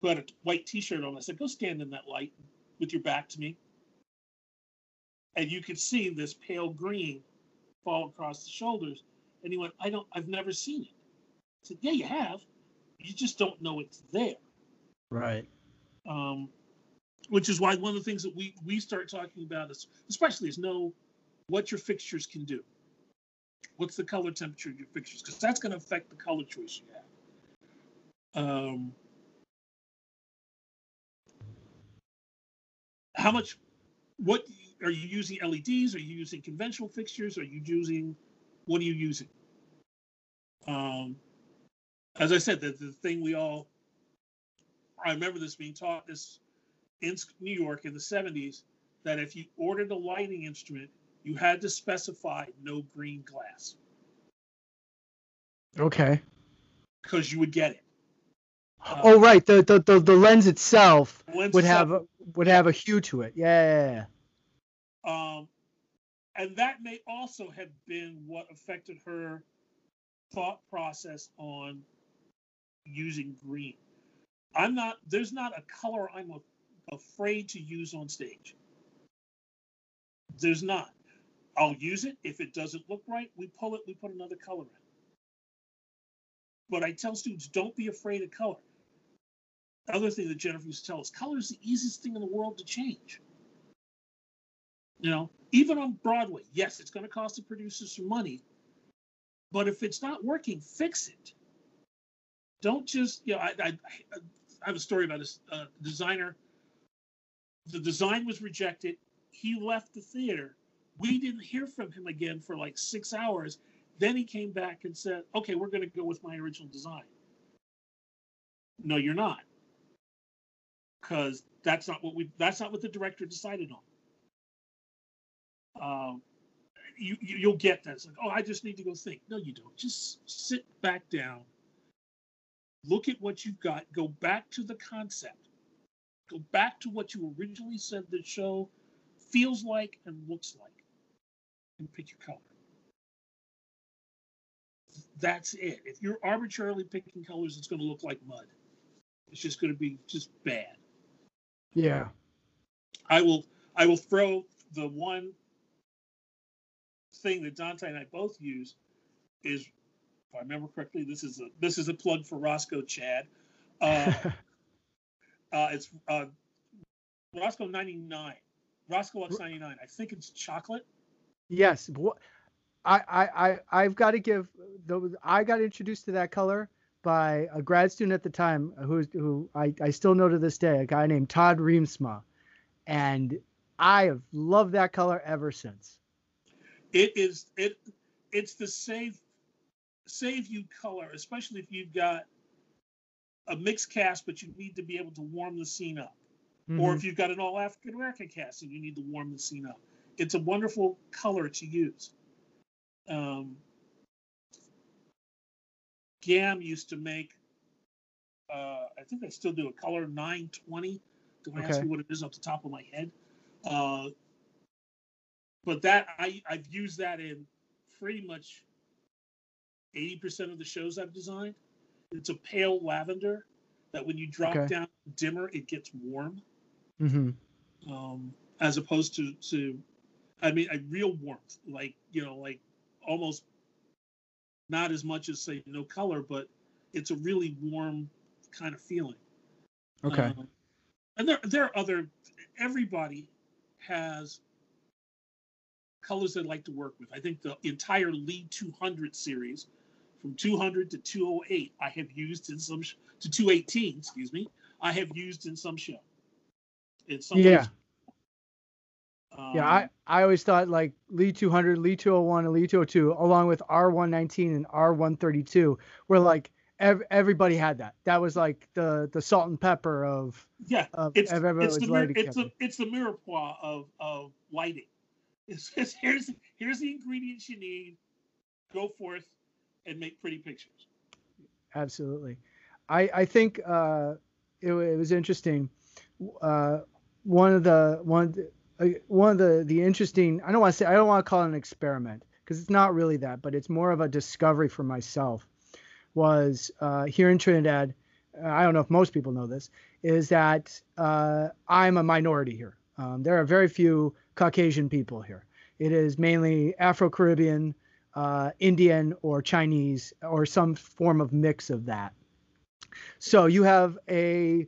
Speaker 2: Who had a white t shirt on. I said, Go stand in that light with your back to me and you could see this pale green fall across the shoulders. And he went, I don't, I've never seen it. I said, Yeah, you have. You just don't know it's there.
Speaker 3: Right.
Speaker 2: Um, which is why one of the things that we we start talking about is, especially, is know what your fixtures can do. What's the color temperature of your fixtures? Because that's going to affect the color choice you have. Um, how much? What are you using LEDs? Are you using conventional fixtures? Are you using what are you using? Um, as I said, the, the thing we all I remember this being taught this in New York in the 70s that if you ordered a lighting instrument, you had to specify no green glass.
Speaker 3: Okay.
Speaker 2: Because you would get it.
Speaker 3: Uh, oh right, the, the the the lens itself lens would itself, have a, would have a hue to it. Yeah.
Speaker 2: Um, and that may also have been what affected her thought process on using green. I'm not. There's not a color I'm a, afraid to use on stage. There's not. I'll use it if it doesn't look right. We pull it. We put another color in. But I tell students, don't be afraid of color. Other thing that Jennifer used to tell us, color is the easiest thing in the world to change. You know, even on Broadway, yes, it's going to cost the producers some money, but if it's not working, fix it. Don't just, you know, I, I, I have a story about a uh, designer. The design was rejected. He left the theater. We didn't hear from him again for like six hours. Then he came back and said, okay, we're going to go with my original design. No, you're not. Because that's not what we, that's not what the director decided on. Um, you, you will get that. It's like, oh, I just need to go think. No, you don't. Just sit back down, look at what you've got, go back to the concept, go back to what you originally said the show feels like and looks like, and pick your color. That's it. If you're arbitrarily picking colors, it's going to look like mud. It's just going to be just bad.
Speaker 3: Yeah.
Speaker 2: I will. I will throw the one thing that Dante and I both use is, if I remember correctly, this is a this is a plug for Rosco Chad. Uh, uh, it's uh, Rosco ninety nine, Roscolux ninety nine. I think it's chocolate.
Speaker 3: Yes, I I I I've got to give those. I got introduced to that color by a grad student at the time who who I, I still know to this day, a guy named Todd Reemsma, and I have loved that color ever since.
Speaker 2: It is it it's the save save you color, especially if you've got a mixed cast, but you need to be able to warm the scene up. Mm-hmm. Or if you've got an all African American cast and you need to warm the scene up. It's a wonderful color to use. Um, GAM used to make, uh, I think they still do a color 920. Don't okay. ask me what it is off the top of my head. Uh, but that I I've used that in pretty much 80% of the shows I've designed. It's a pale lavender that when you drop okay. down dimmer, it gets warm.
Speaker 3: Mm-hmm.
Speaker 2: Um, as opposed to to, I mean, a real warmth, like you know, like almost not as much as say no color, but it's a really warm kind of feeling.
Speaker 3: Okay. Um,
Speaker 2: and there there are other. Everybody has colors they like to work with. I think the entire Lee 200 series, from 200 to 208, I have used in some sh- to 218, excuse me, I have used in some show.
Speaker 3: In some yeah. Um, yeah, I, I always thought like Lee 200, Lee 201, and Lee 202, along with R119 and R132, were like ev- everybody had that. That was like the the salt and pepper of
Speaker 2: yeah. Of, it's, of it's, the, mir- it's, the, it's the mirepoix of of lighting. It's, it's, here's here's the ingredients you need. Go forth and make pretty pictures.
Speaker 3: Absolutely, I I think uh, it, it was interesting. Uh, one of the one one of the the interesting I don't want to say I don't want to call it an experiment because it's not really that, but it's more of a discovery for myself. Was uh, here in Trinidad. Uh, I don't know if most people know this. Is that uh, I'm a minority here. Um, there are very few Caucasian people here. It is mainly Afro Caribbean, uh, Indian, or Chinese, or some form of mix of that. So you have a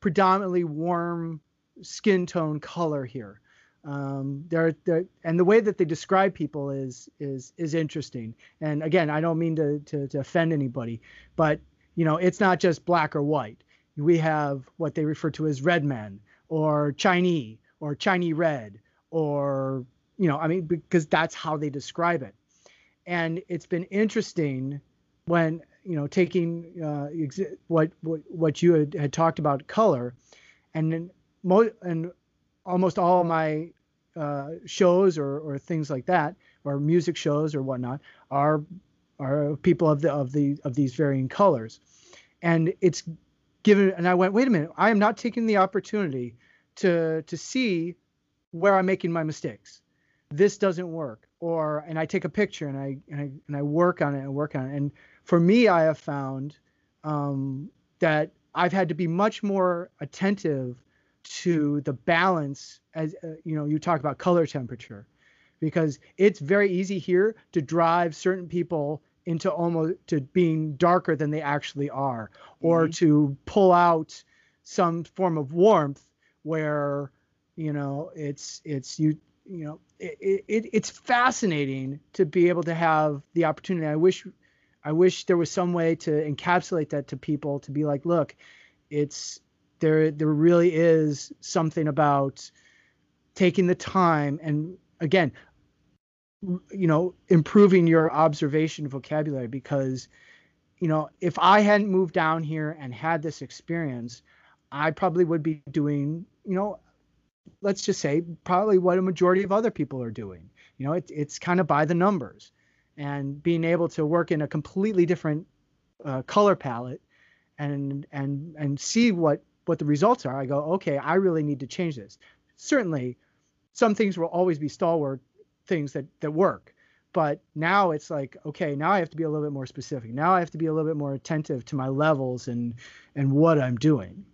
Speaker 3: predominantly warm skin tone color here. Um, they're, they're, and the way that they describe people is is is interesting. And again, I don't mean to, to, to offend anybody, but you know, it's not just black or white. We have what they refer to as red men or Chinese or Chinese red or you know, I mean, because that's how they describe it. And it's been interesting when you know taking uh, what, what what you had, had talked about color, and then mo- and almost all my uh, shows or, or things like that, or music shows or whatnot, are are people of the of the of these varying colors, and it's given. And I went, wait a minute, I am not taking the opportunity to to see where I'm making my mistakes. This doesn't work, or and I take a picture and I and I and I work on it and work on it. And for me, I have found um, that I've had to be much more attentive to the balance as uh, you know you talk about color temperature because it's very easy here to drive certain people into almost to being darker than they actually are or mm-hmm. to pull out some form of warmth where you know it's it's you you know it, it it's fascinating to be able to have the opportunity i wish i wish there was some way to encapsulate that to people to be like look it's there there really is something about taking the time and again you know improving your observation vocabulary because you know if i hadn't moved down here and had this experience i probably would be doing you know let's just say probably what a majority of other people are doing. You know it, it's kind of by the numbers. And being able to work in a completely different uh, color palette and and and see what what the results are, I go, okay, I really need to change this. Certainly, some things will always be stalwart things that that work, but now it's like, okay, now I have to be a little bit more specific. Now I have to be a little bit more attentive to my levels and and what I'm doing.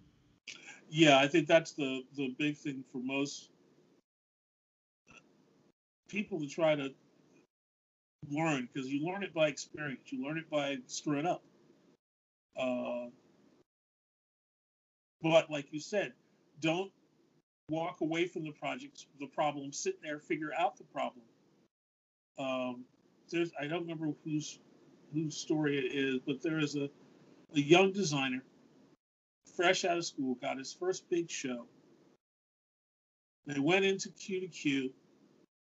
Speaker 2: Yeah, I think that's the the big thing for most people to try to learn because you learn it by experience. You learn it by screwing up. Uh, but like you said, don't walk away from the project, the problem. Sit there, figure out the problem. Um, there's I don't remember whose whose story it is, but there is a a young designer, fresh out of school, got his first big show. They went into cue to cue,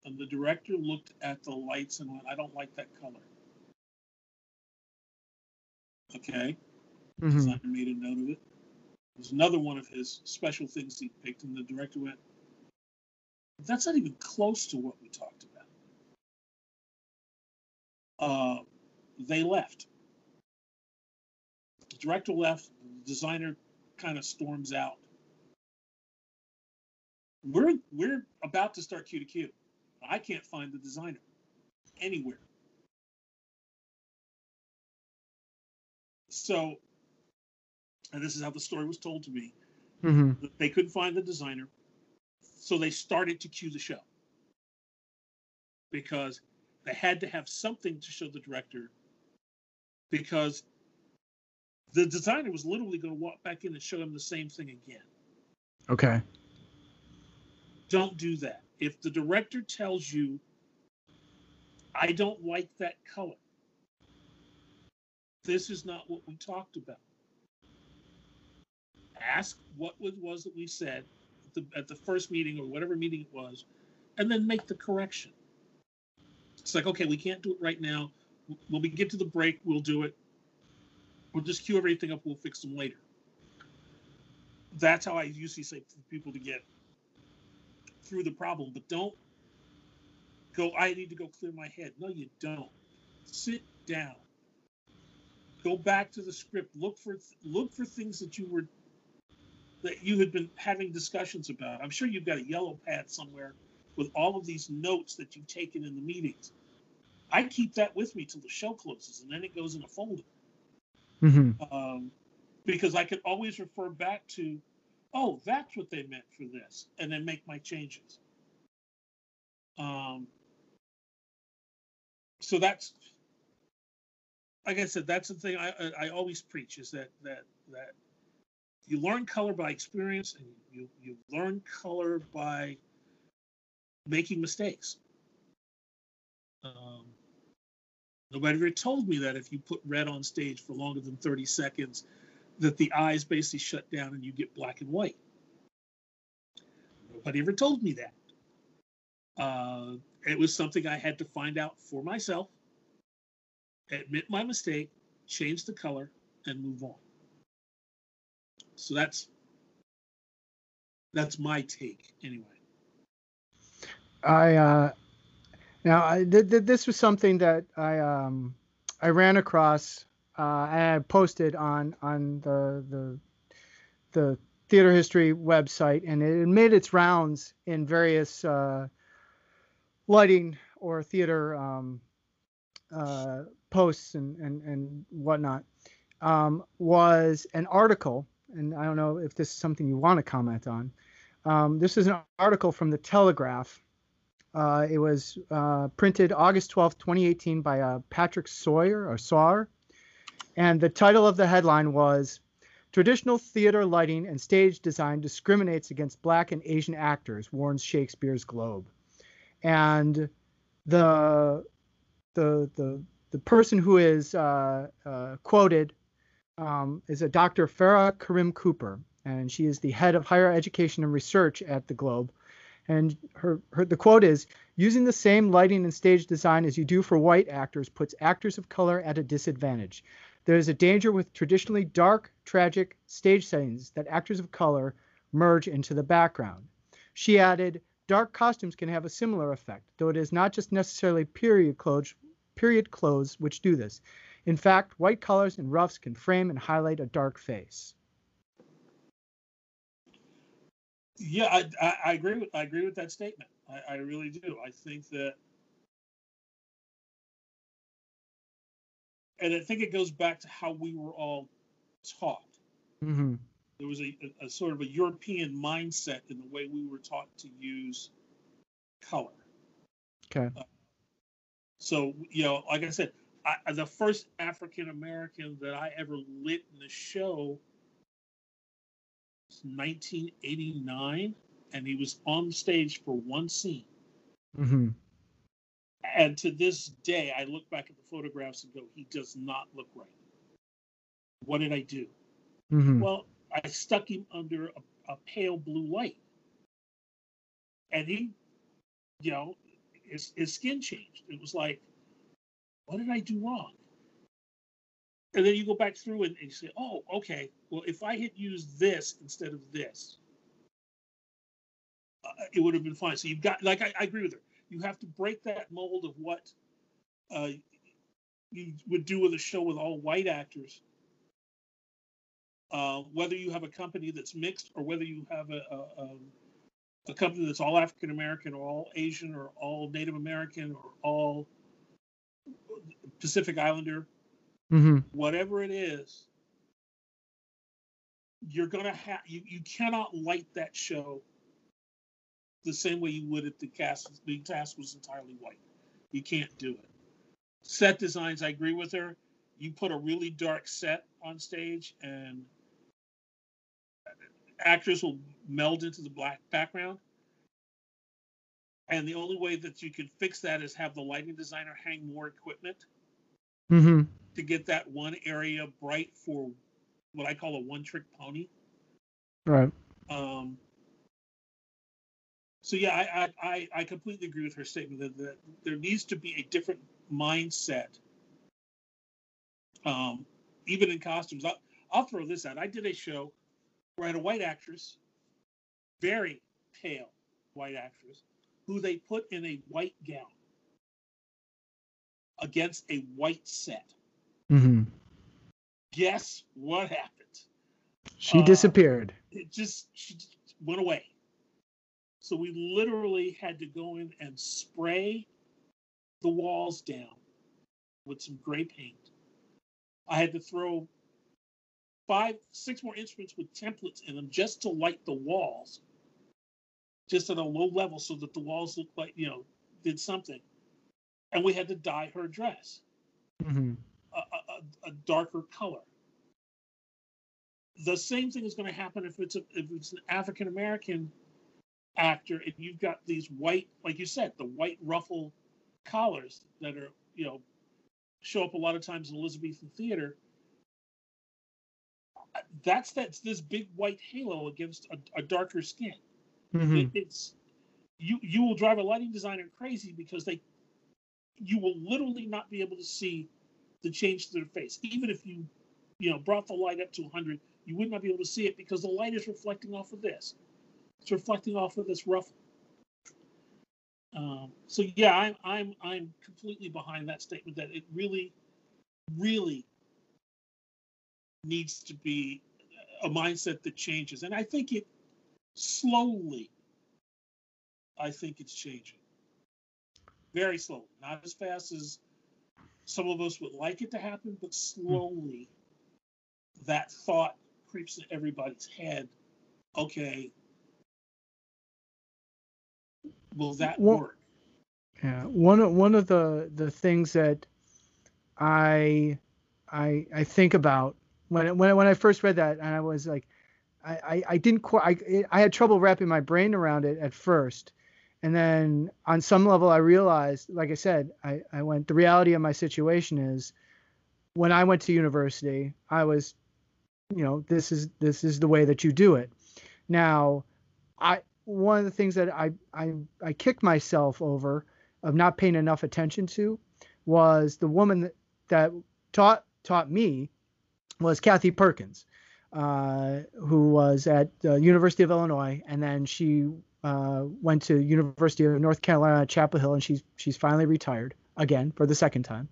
Speaker 2: and the director looked at the lights and went, "I don't like that color." Okay, mm-hmm. designer made a note of it was another one of his special things he picked, and the director went, "That's not even close to what we talked about." Uh, they left. The director left. The designer kind of storms out. We're we're about to start cue to cue. I can't find the designer anywhere. So and this is how the story was told to me. Mm-hmm. They couldn't find the designer, so they started to cue the show because they had to have something to show the director because the designer was literally going to walk back in and show him the same thing again.
Speaker 3: Okay.
Speaker 2: Don't do that. If the director tells you, I don't like that color, this is not what we talked about ask what was, was that we said at the, at the first meeting or whatever meeting it was, and then make the correction. It's like, okay, we can't do it right now. When we get to the break, we'll do it. We'll just queue everything up. We'll fix them later. That's how I usually say for people to get through the problem. But don't go, I need to go clear my head. No, you don't. Sit down. Go back to the script. Look for look for things that you were that you had been having discussions about. I'm sure you've got a yellow pad somewhere with all of these notes that you've taken in the meetings. I keep that with me till the show closes, and then it goes in a folder. Mm-hmm. Um, because I can always refer back to, oh, that's what they meant for this, and then make my changes. Um, so that's, like I said, that's the thing I, I always preach is that that that you learn color by experience and you, you learn color by making mistakes. Um, nobody ever told me that if you put red on stage for longer than 30 seconds, that the eyes basically shut down and you get black and white. Nobody ever told me that. Uh, it was something I had to find out for myself, admit my mistake, change the color, and move on. So that's that's my take anyway.
Speaker 3: I uh, now I, th- th- this was something that I um, I ran across uh, and I posted on on the the the theater history website, and it made its rounds in various uh, lighting or theater um, uh, posts and, and and whatnot. um, was an article, and I don't know if this is something you want to comment on. Um, this is an article from the Telegraph. Uh, it was uh, printed August 12, 2018, by uh, Patrick Sawyer or Sawer, and the title of the headline was Traditional theater lighting and stage design discriminates against black and Asian actors, warns Shakespeare's Globe. And the the the the person who is uh, uh, quoted um, is a Dr. Farah Karim Cooper, and she is the head of higher education and research at the Globe. And her, her the quote is using the same lighting and stage design as you do for white actors puts actors of color at a disadvantage. There is a danger with traditionally dark, tragic stage settings that actors of color merge into the background. She added, dark costumes can have a similar effect, though it is not just necessarily period clothes, period clothes which do this. In fact, white colors and ruffs can frame and highlight a dark face.
Speaker 2: Yeah, I, I, I agree with I agree with that statement. I, I really do. I think that and I think it goes back to how we were all taught.
Speaker 3: Mm-hmm.
Speaker 2: There was a, a, a, sort of a European mindset in the way we were taught to use color.
Speaker 3: Okay. Uh,
Speaker 2: so you know, like I said, I, the first African American that I ever lit in the show was 1989, and he was on stage for one scene.
Speaker 3: Mm-hmm
Speaker 2: and to this day, I look back at the photographs and go, he does not look right. What did I do?
Speaker 3: Mm-hmm.
Speaker 2: Well, I stuck him under a, a, pale blue light. And he, you know, his, his skin changed. It was like, what did I do wrong? And then you go back through and, and you say, oh, okay, well, if I had used this instead of this, uh, it would have been fine. So you've got, like, I, I agree with her you have to break that mold of what uh, you would do with a show with all white actors. Uh, whether you have a company that's mixed or whether you have a, a, um, a company that's all African American or all Asian or all Native American or all Pacific Islander,
Speaker 3: mm-hmm.
Speaker 2: whatever it is, you're gonna have you, you cannot light that show the same way you would if the cast the cast was entirely white. You can't do it. Set designs, I agree with her. You put a really dark set on stage, and actors will meld into the black background. And the only way that you can fix that is have the lighting designer hang more equipment
Speaker 3: mm-hmm.
Speaker 2: to get that one area bright for what I call a one-trick pony.
Speaker 3: Right.
Speaker 2: Um, so yeah, I, I, I completely agree with her statement that, that there needs to be a different mindset. Um, even in costumes, I'll, I'll throw this out. I did a show where I had a white actress, very pale white actress, who they put in a white gown against a white set.
Speaker 3: Mm-hmm.
Speaker 2: Guess what happened?
Speaker 3: She uh, disappeared.
Speaker 2: It just she just went away. So we literally had to go in and spray the walls down with some gray paint. I had to throw five, six more instruments with templates in them just to light the walls, just at a low level so that the walls looked like, you know, did something. And we had to dye her dress
Speaker 3: mm-hmm.
Speaker 2: a, a, a, darker color. The same thing is going to happen if it's a, if it's an African American actor and you've got these white like you said the white ruffle collars that are you know show up a lot of times in elizabethan theater that's that's this big white halo against a, a darker skin
Speaker 3: mm-hmm.
Speaker 2: it, it's you you will drive a lighting designer crazy because they you will literally not be able to see the change to their face even if you you know brought the light up to 100 you would not be able to see it because the light is reflecting off of this it's reflecting off of this ruff. Um, so yeah, I'm I'm I'm completely behind that statement that it really, really needs to be a mindset that changes, and I think it slowly. I think it's changing. Very slowly, not as fast as some of us would like it to happen, but slowly that thought creeps in everybody's head. Okay, will that
Speaker 3: Well-
Speaker 2: work?
Speaker 3: Yeah, one of one of the the things that I I I think about when when when I first read that, and I was like, I I, I didn't quite I I had trouble wrapping my brain around it at first, and then on some level I realized, like I said, I I went the reality of my situation is when I went to university, I was, you know, this is this is the way that you do it. Now, I one of the things that I I I kicked myself over of not paying enough attention to was the woman that, that taught taught me was Kathy Perkins, uh, who was at the University of Illinois, and then she uh, went to University of North Carolina Chapel Hill, and she's she's finally retired again for the second time.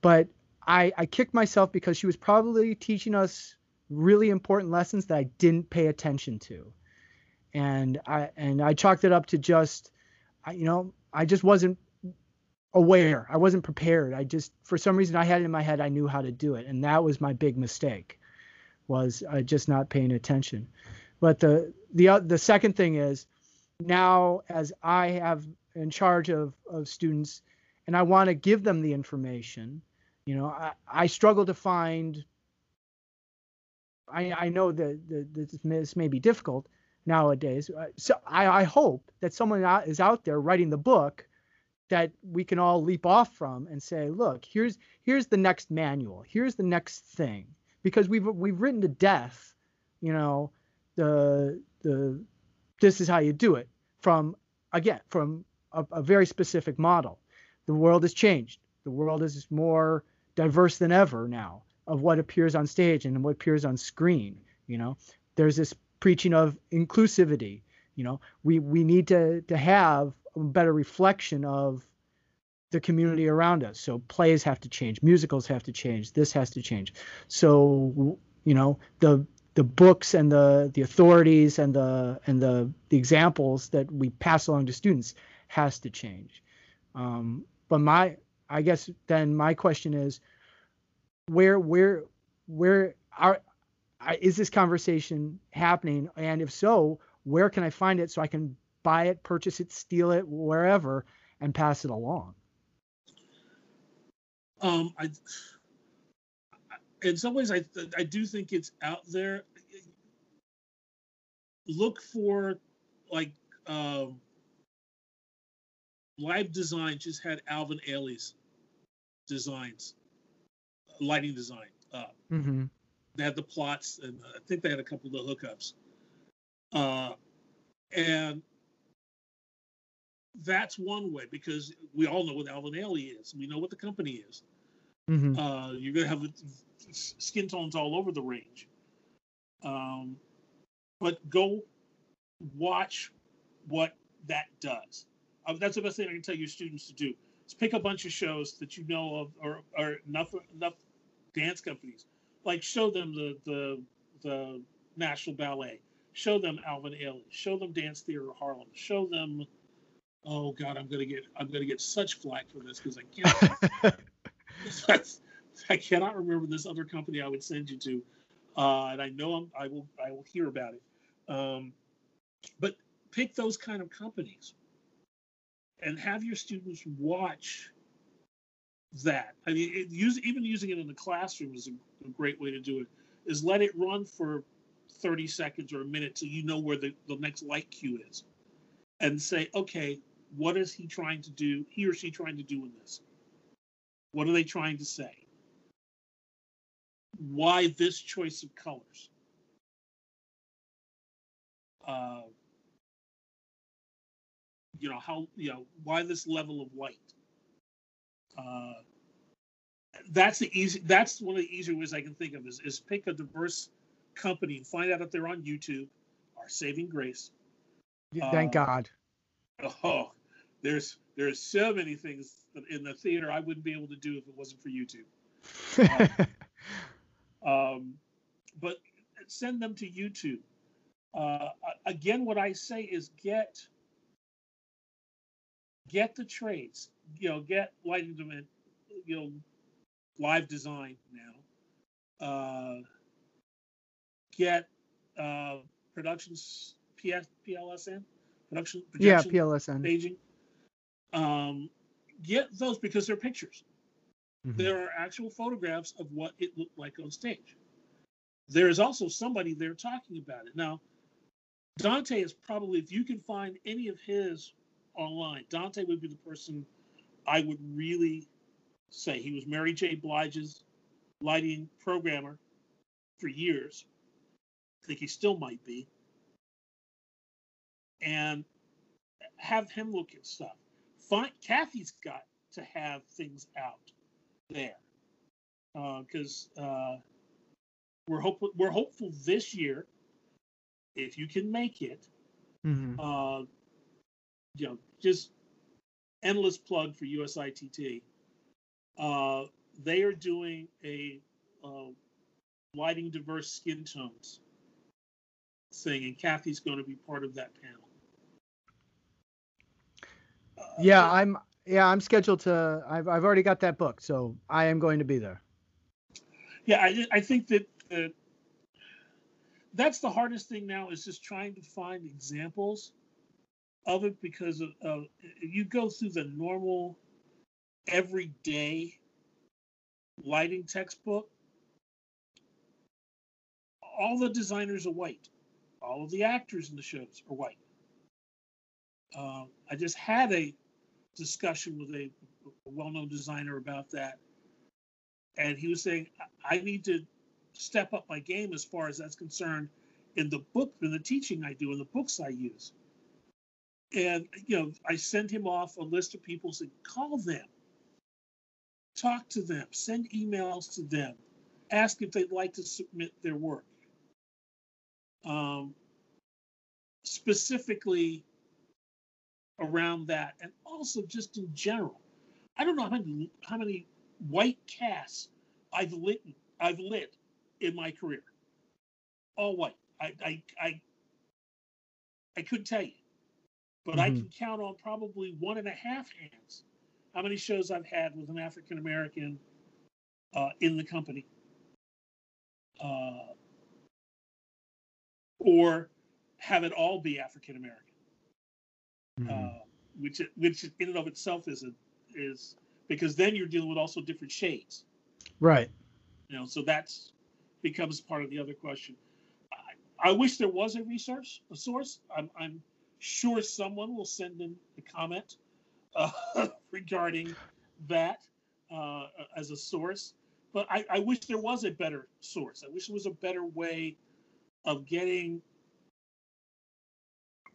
Speaker 3: But I I kicked myself because she was probably teaching us really important lessons that I didn't pay attention to, and I and I chalked it up to just I, you know I just wasn't aware. I wasn't prepared. I just for some reason I had it in my head I knew how to do it, and that was my big mistake, was uh, just not paying attention. But the the uh, the second thing is now as I have in charge of of students, and I want to give them the information. You know, I, I struggle to find. I I know that, that this may- this may be difficult nowadays. Uh, So I, I hope that someone is out there writing the book that we can all leap off from and say, look, here's here's the next manual, here's the next thing, because we've we've written to death, you know, the the this is how you do it from again from a, a very specific model. The world has changed. The world is more diverse than ever now of what appears on stage and what appears on screen. You know, there's this preaching of inclusivity. You know, we we need to to have a better reflection of the community around us. So plays have to change, musicals have to change, this has to change. So you know, the the books and the the authorities and the and the the examples that we pass along to students has to change. Um, but my I guess then my question is where where where are is this conversation happening and if so where can i find it so i can buy it purchase it steal it wherever and pass it along
Speaker 2: Um, I, in some ways, I I do think it's out there. Look for like um, Live Design just had Alvin Ailey's designs, lighting design up.
Speaker 3: mm-hmm.
Speaker 2: They had the plots, and I think they had a couple of the hookups. Uh, and that's one way because we all know what Alvin Ailey is. We know what the company is.
Speaker 3: Mm-hmm.
Speaker 2: Uh, you're gonna have s- skin tones all over the range. Um, but go watch what that does. Uh, that's the best thing I can tell your students to do. Is pick a bunch of shows that you know of, or, or enough enough dance companies. Like show them the the the National Ballet. Show them Alvin Ailey. Show them Dance Theater Harlem. Show them. Oh God, I'm gonna get I'm gonna get such flack for this because I can't I cannot remember this other company I would send you to, uh, and I know I'm, I will I will hear about it. Um, but pick those kind of companies, and have your students watch that. I mean, it, use even using it in the classroom is a, a great way to do it. Is let it run for 30 seconds or a minute till you know where the, the next light cue is, and say, okay, what is he trying to do? He or she trying to do in this? What are they trying to say? Why this choice of colors? Uh, you know how you know why this level of light? Uh, that's the easy. That's one of the easier ways I can think of is, is pick a diverse company and find out if they're on YouTube. Our Saving Grace.
Speaker 3: thank
Speaker 2: Uh,
Speaker 3: god
Speaker 2: Oh, there's there's so many things in the theater I wouldn't be able to do if it wasn't for YouTube. Um, but send them to YouTube. Uh, again, what I say is get get the trades. You know, get Lighting Dimensions. You know, live design now. Uh, get uh, productions PS, PLSN production
Speaker 4: Yeah, PLSN.
Speaker 2: staging. Um, get those because they're pictures.
Speaker 4: Mhm.
Speaker 2: There are actual photographs of what it looked like on stage. There is also somebody there talking about it. Now, Dante is probably, if you can find any of his online, Dante would be the person I would really say. He was Mary J. Blige's lighting programmer for years. I think he still might be. And have him look at stuff. Find Kathy's got to have things out there. Uh because uh, we're hopeful we're hopeful this year if you can make it
Speaker 4: Mhm.
Speaker 2: uh, you know just endless plug for USITT uh, they are doing a uh, lighting diverse skin tones thing and Kathy's going to be part of that panel. Uh,
Speaker 4: Yeah, I'm yeah, I'm scheduled to I've I've already got that book, so I am going to be there.
Speaker 2: yeah i, I think that, that that's the hardest thing now is just trying to find examples of it because of, of you go through the normal everyday lighting textbook all the designers are white all of the actors in the shows are white um, i just had a discussion with a, a well-known designer about that. And he was saying I- need to step up my game as far as that's concerned in the book in the teaching i do in the books i use. And you know i send him off a list of people said call them. Talk to them. Send emails to them. Ask if they'd like to submit their work. Um, specifically around that and also just in general. I don't know how many how many white casts i've lit i've lit in my career. All white. I i i, I couldn't tell you but i
Speaker 4: Mhm.
Speaker 2: can count on probably one and a half hands how many shows i've had with an african american uh, in the company. Uh, or have it all be african american
Speaker 4: Mhm.
Speaker 2: uh, which which in and of itself is a is because then you're dealing with also different shades.
Speaker 4: Right.
Speaker 2: you know so that's becomes part of the other question. I, I wish there was a resource a source. I'm, I'm sure someone will send in a comment uh, regarding that uh, as a source. But I, I wish there was a better source. I wish there was a better way of getting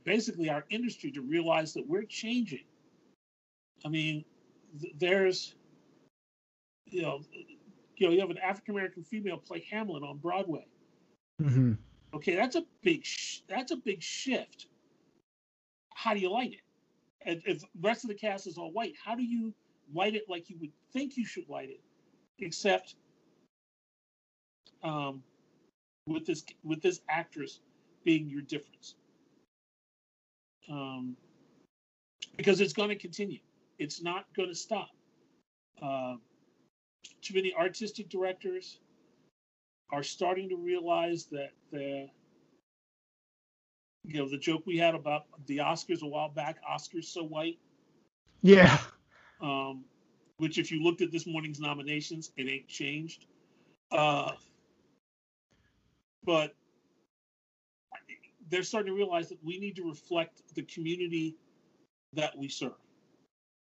Speaker 2: basically our industry to realize that we're changing. I mean th- there's you know you know you have an african american female play hamlet on broadway.
Speaker 4: Hmm
Speaker 2: okay that's a big sh- that's a big shift. How do you light it? And if the rest of the cast is all white how do you light it like you would think you should light it? Except um, with this with this actress being your difference um, because it's going to continue it's not going to stop uh, too many artistic directors are starting to realize that the you know the joke we had about the Oscars a while back, Oscars so white,
Speaker 4: Yeah.
Speaker 2: um, which if you looked at this morning's nominations, it ain't changed. Uh, but they're starting to realize that we need to reflect the community that we serve.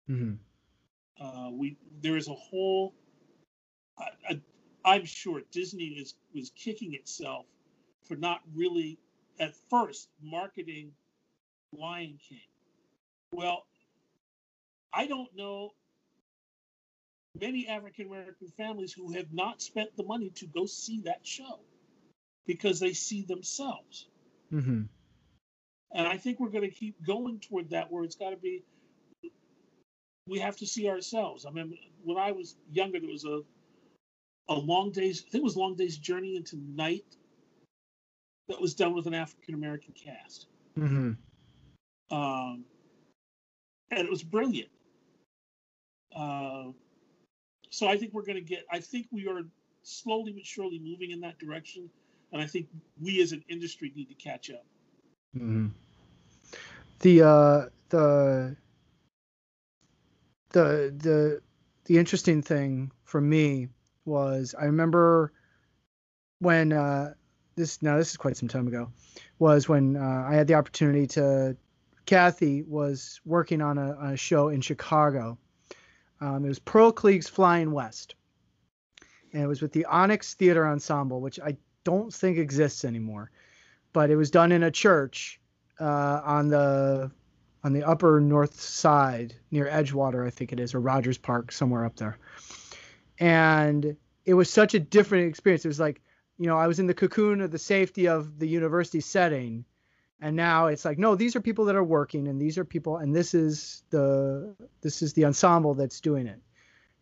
Speaker 4: hmm
Speaker 2: Uh, we there is a whole. I, I'm sure Disney is was kicking itself for not really at first marketing Lion King. Well, I don't know many African American families who have not spent the money to go see that show because they see themselves.
Speaker 4: Hmm
Speaker 2: And I think we're going to keep going toward that where it's got to be we have to see ourselves. I mean, when I was younger, there was a a long day's I think it was Long Day's Journey into Night that was done with an African American cast.
Speaker 4: hmm
Speaker 2: Um, and it was brilliant. Uh, so I think we're going to get. I think we are slowly but surely moving in that direction. And I think we as an industry need to catch up.
Speaker 3: Mm-hmm. The uh, the the the the interesting thing for me was I remember when uh, this now this is quite some time ago was when uh, I had the opportunity to Kathy was working on a, a show in Chicago. Um, it was Pearl Cleage's Flying West, and it was with the Onyx Theater Ensemble, which I don't think exists anymore, but it was done in a church uh, on the on the upper north side near Edgewater, I think it is, or Rogers Park, somewhere up there. And it was such a different experience. It was like, you know, I was in the cocoon of the safety of the university setting. And now it's like, no, these are people that are working and these are people and this is the this is the ensemble that's doing it,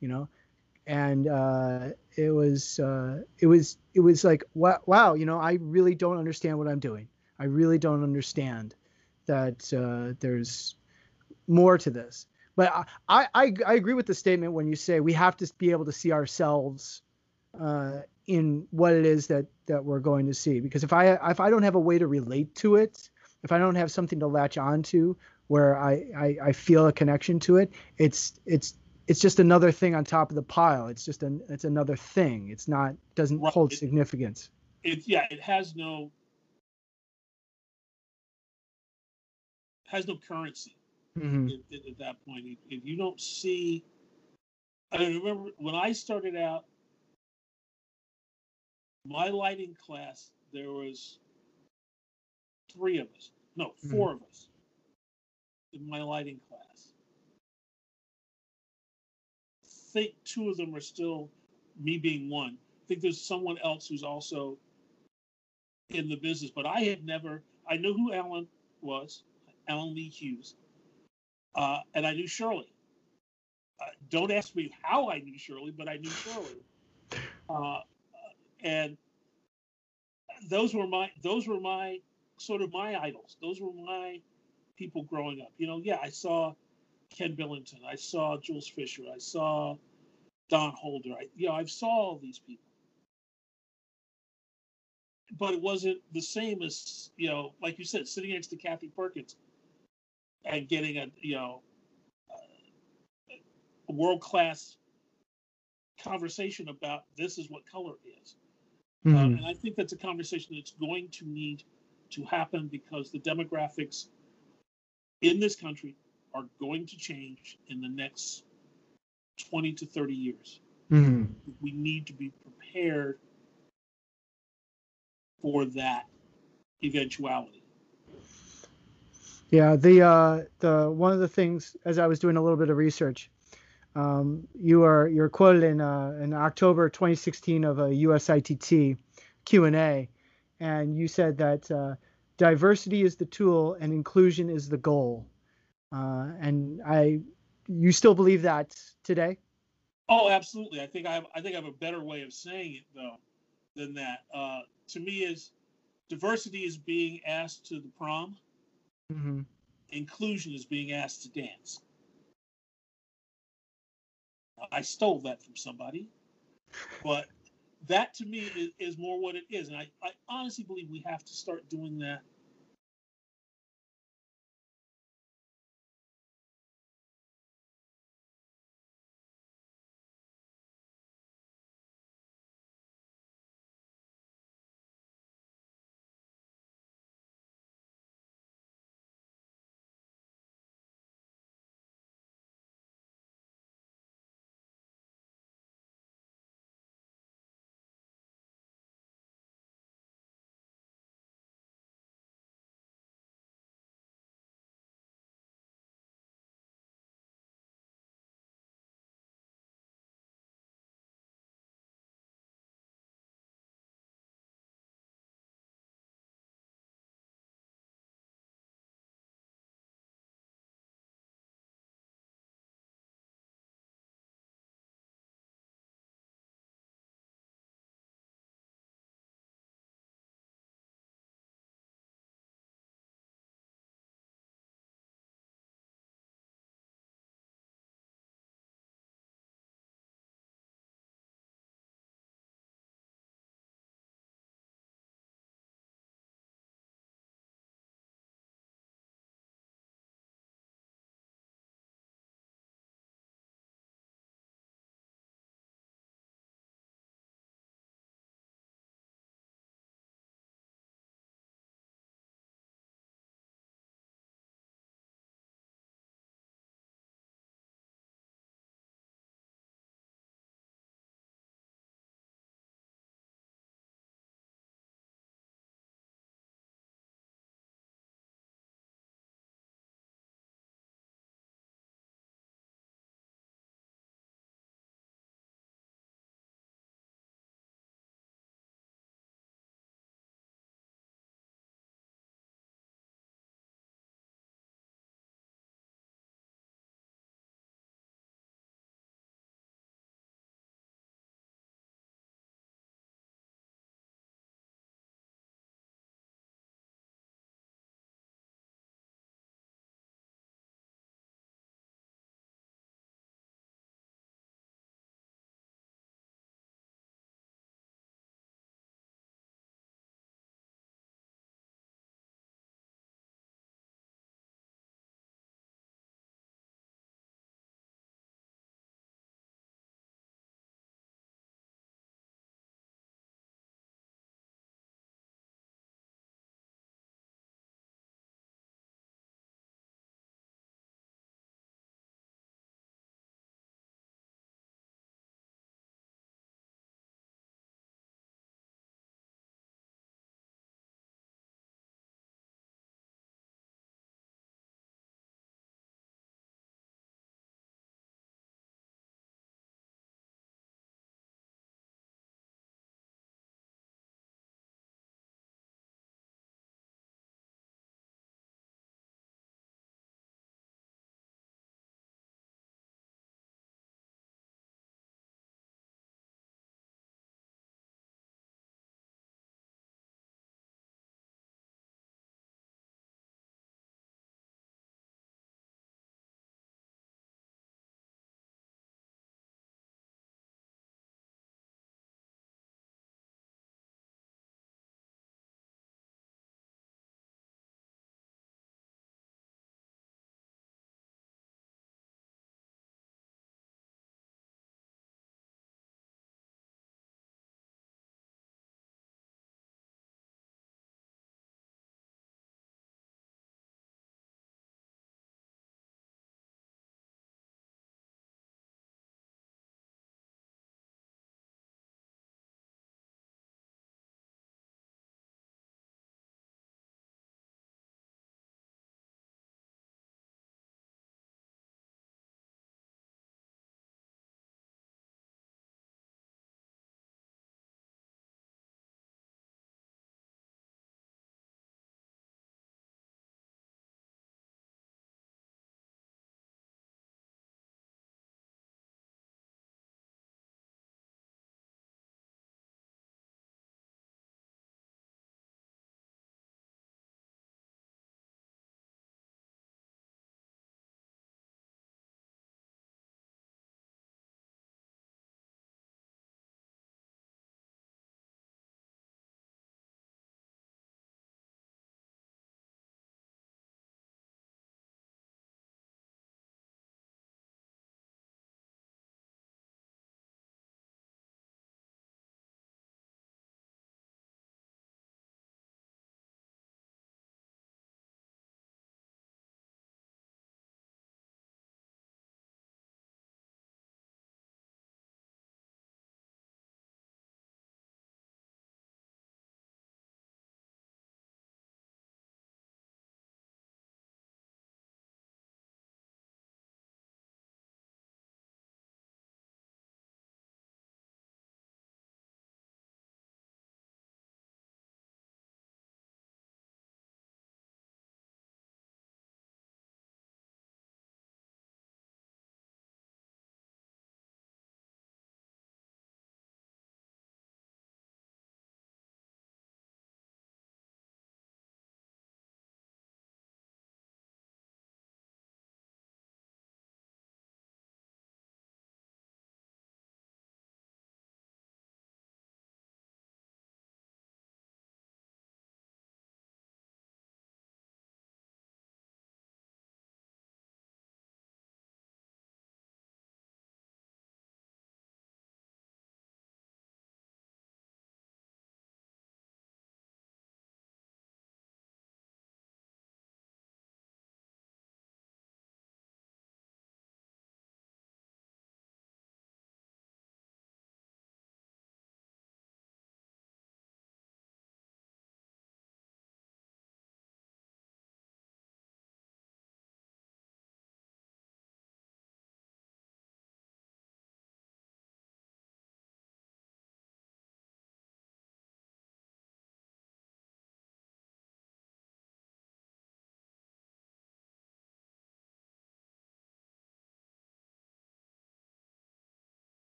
Speaker 3: you know. And uh, it was uh, it was it was like wow, wow, you know, I really don't understand what I'm doing. I really don't understand that uh, there's more to this. But I, I, I agree with the statement when you say we have to be able to see ourselves uh, in what it is that that we're going to see. Because if I if I don't have a way to relate to it, if I don't have something to latch onto where I, I, I feel a connection to it, it's it's it's just another thing on top of the pile. It's just an it's another thing. It's not doesn't right. hold significance.
Speaker 2: It yeah, it has no has no currency mm-hmm. at, at, that point. If, if you don't see, I remember when I started out, my lighting class, there was three of us, no, mm-hmm. 4 mm-hmm. of us in my lighting class. Think two of them are still, me being one. I think there's someone else who's also in the business, but I had never, I knew who Allen was. Allen Lee Hughes, uh, and I knew Shirley. Uh, don't ask me how I knew Shirley, but I knew Shirley. Uh, and those were my those were my sort of my idols. Those were my people growing up. You know, yeah, I saw Ken Billington, I saw Jules Fisher, I saw Don Holder. I, you know, I've saw all these people but it wasn't the same as you know, like you said, sitting next to Kathy Perkins and getting a you know a world class conversation about this is what color is. Mm-hmm. Uh, and I think that's a conversation that's going to need to happen because the demographics in this country are going to change in the next 20 to 30 years. Mm-hmm. We need to be prepared for that eventuality.
Speaker 3: Yeah, the uh, the one of the things as I was doing a little bit of research, um, you are you're quoted in uh, in October 2016 of a USITT Q and A, and you said that uh, diversity is the tool and inclusion is the goal, uh, and I you still believe that today?
Speaker 2: Oh, absolutely. I think I have I think I have a better way of saying it though than that. Uh, to me, is diversity is being asked to the prom Mm-hmm. Inclusion is being asked to dance. I stole that from somebody, but that to me is, is more what it is. And I, I honestly believe we have to start doing that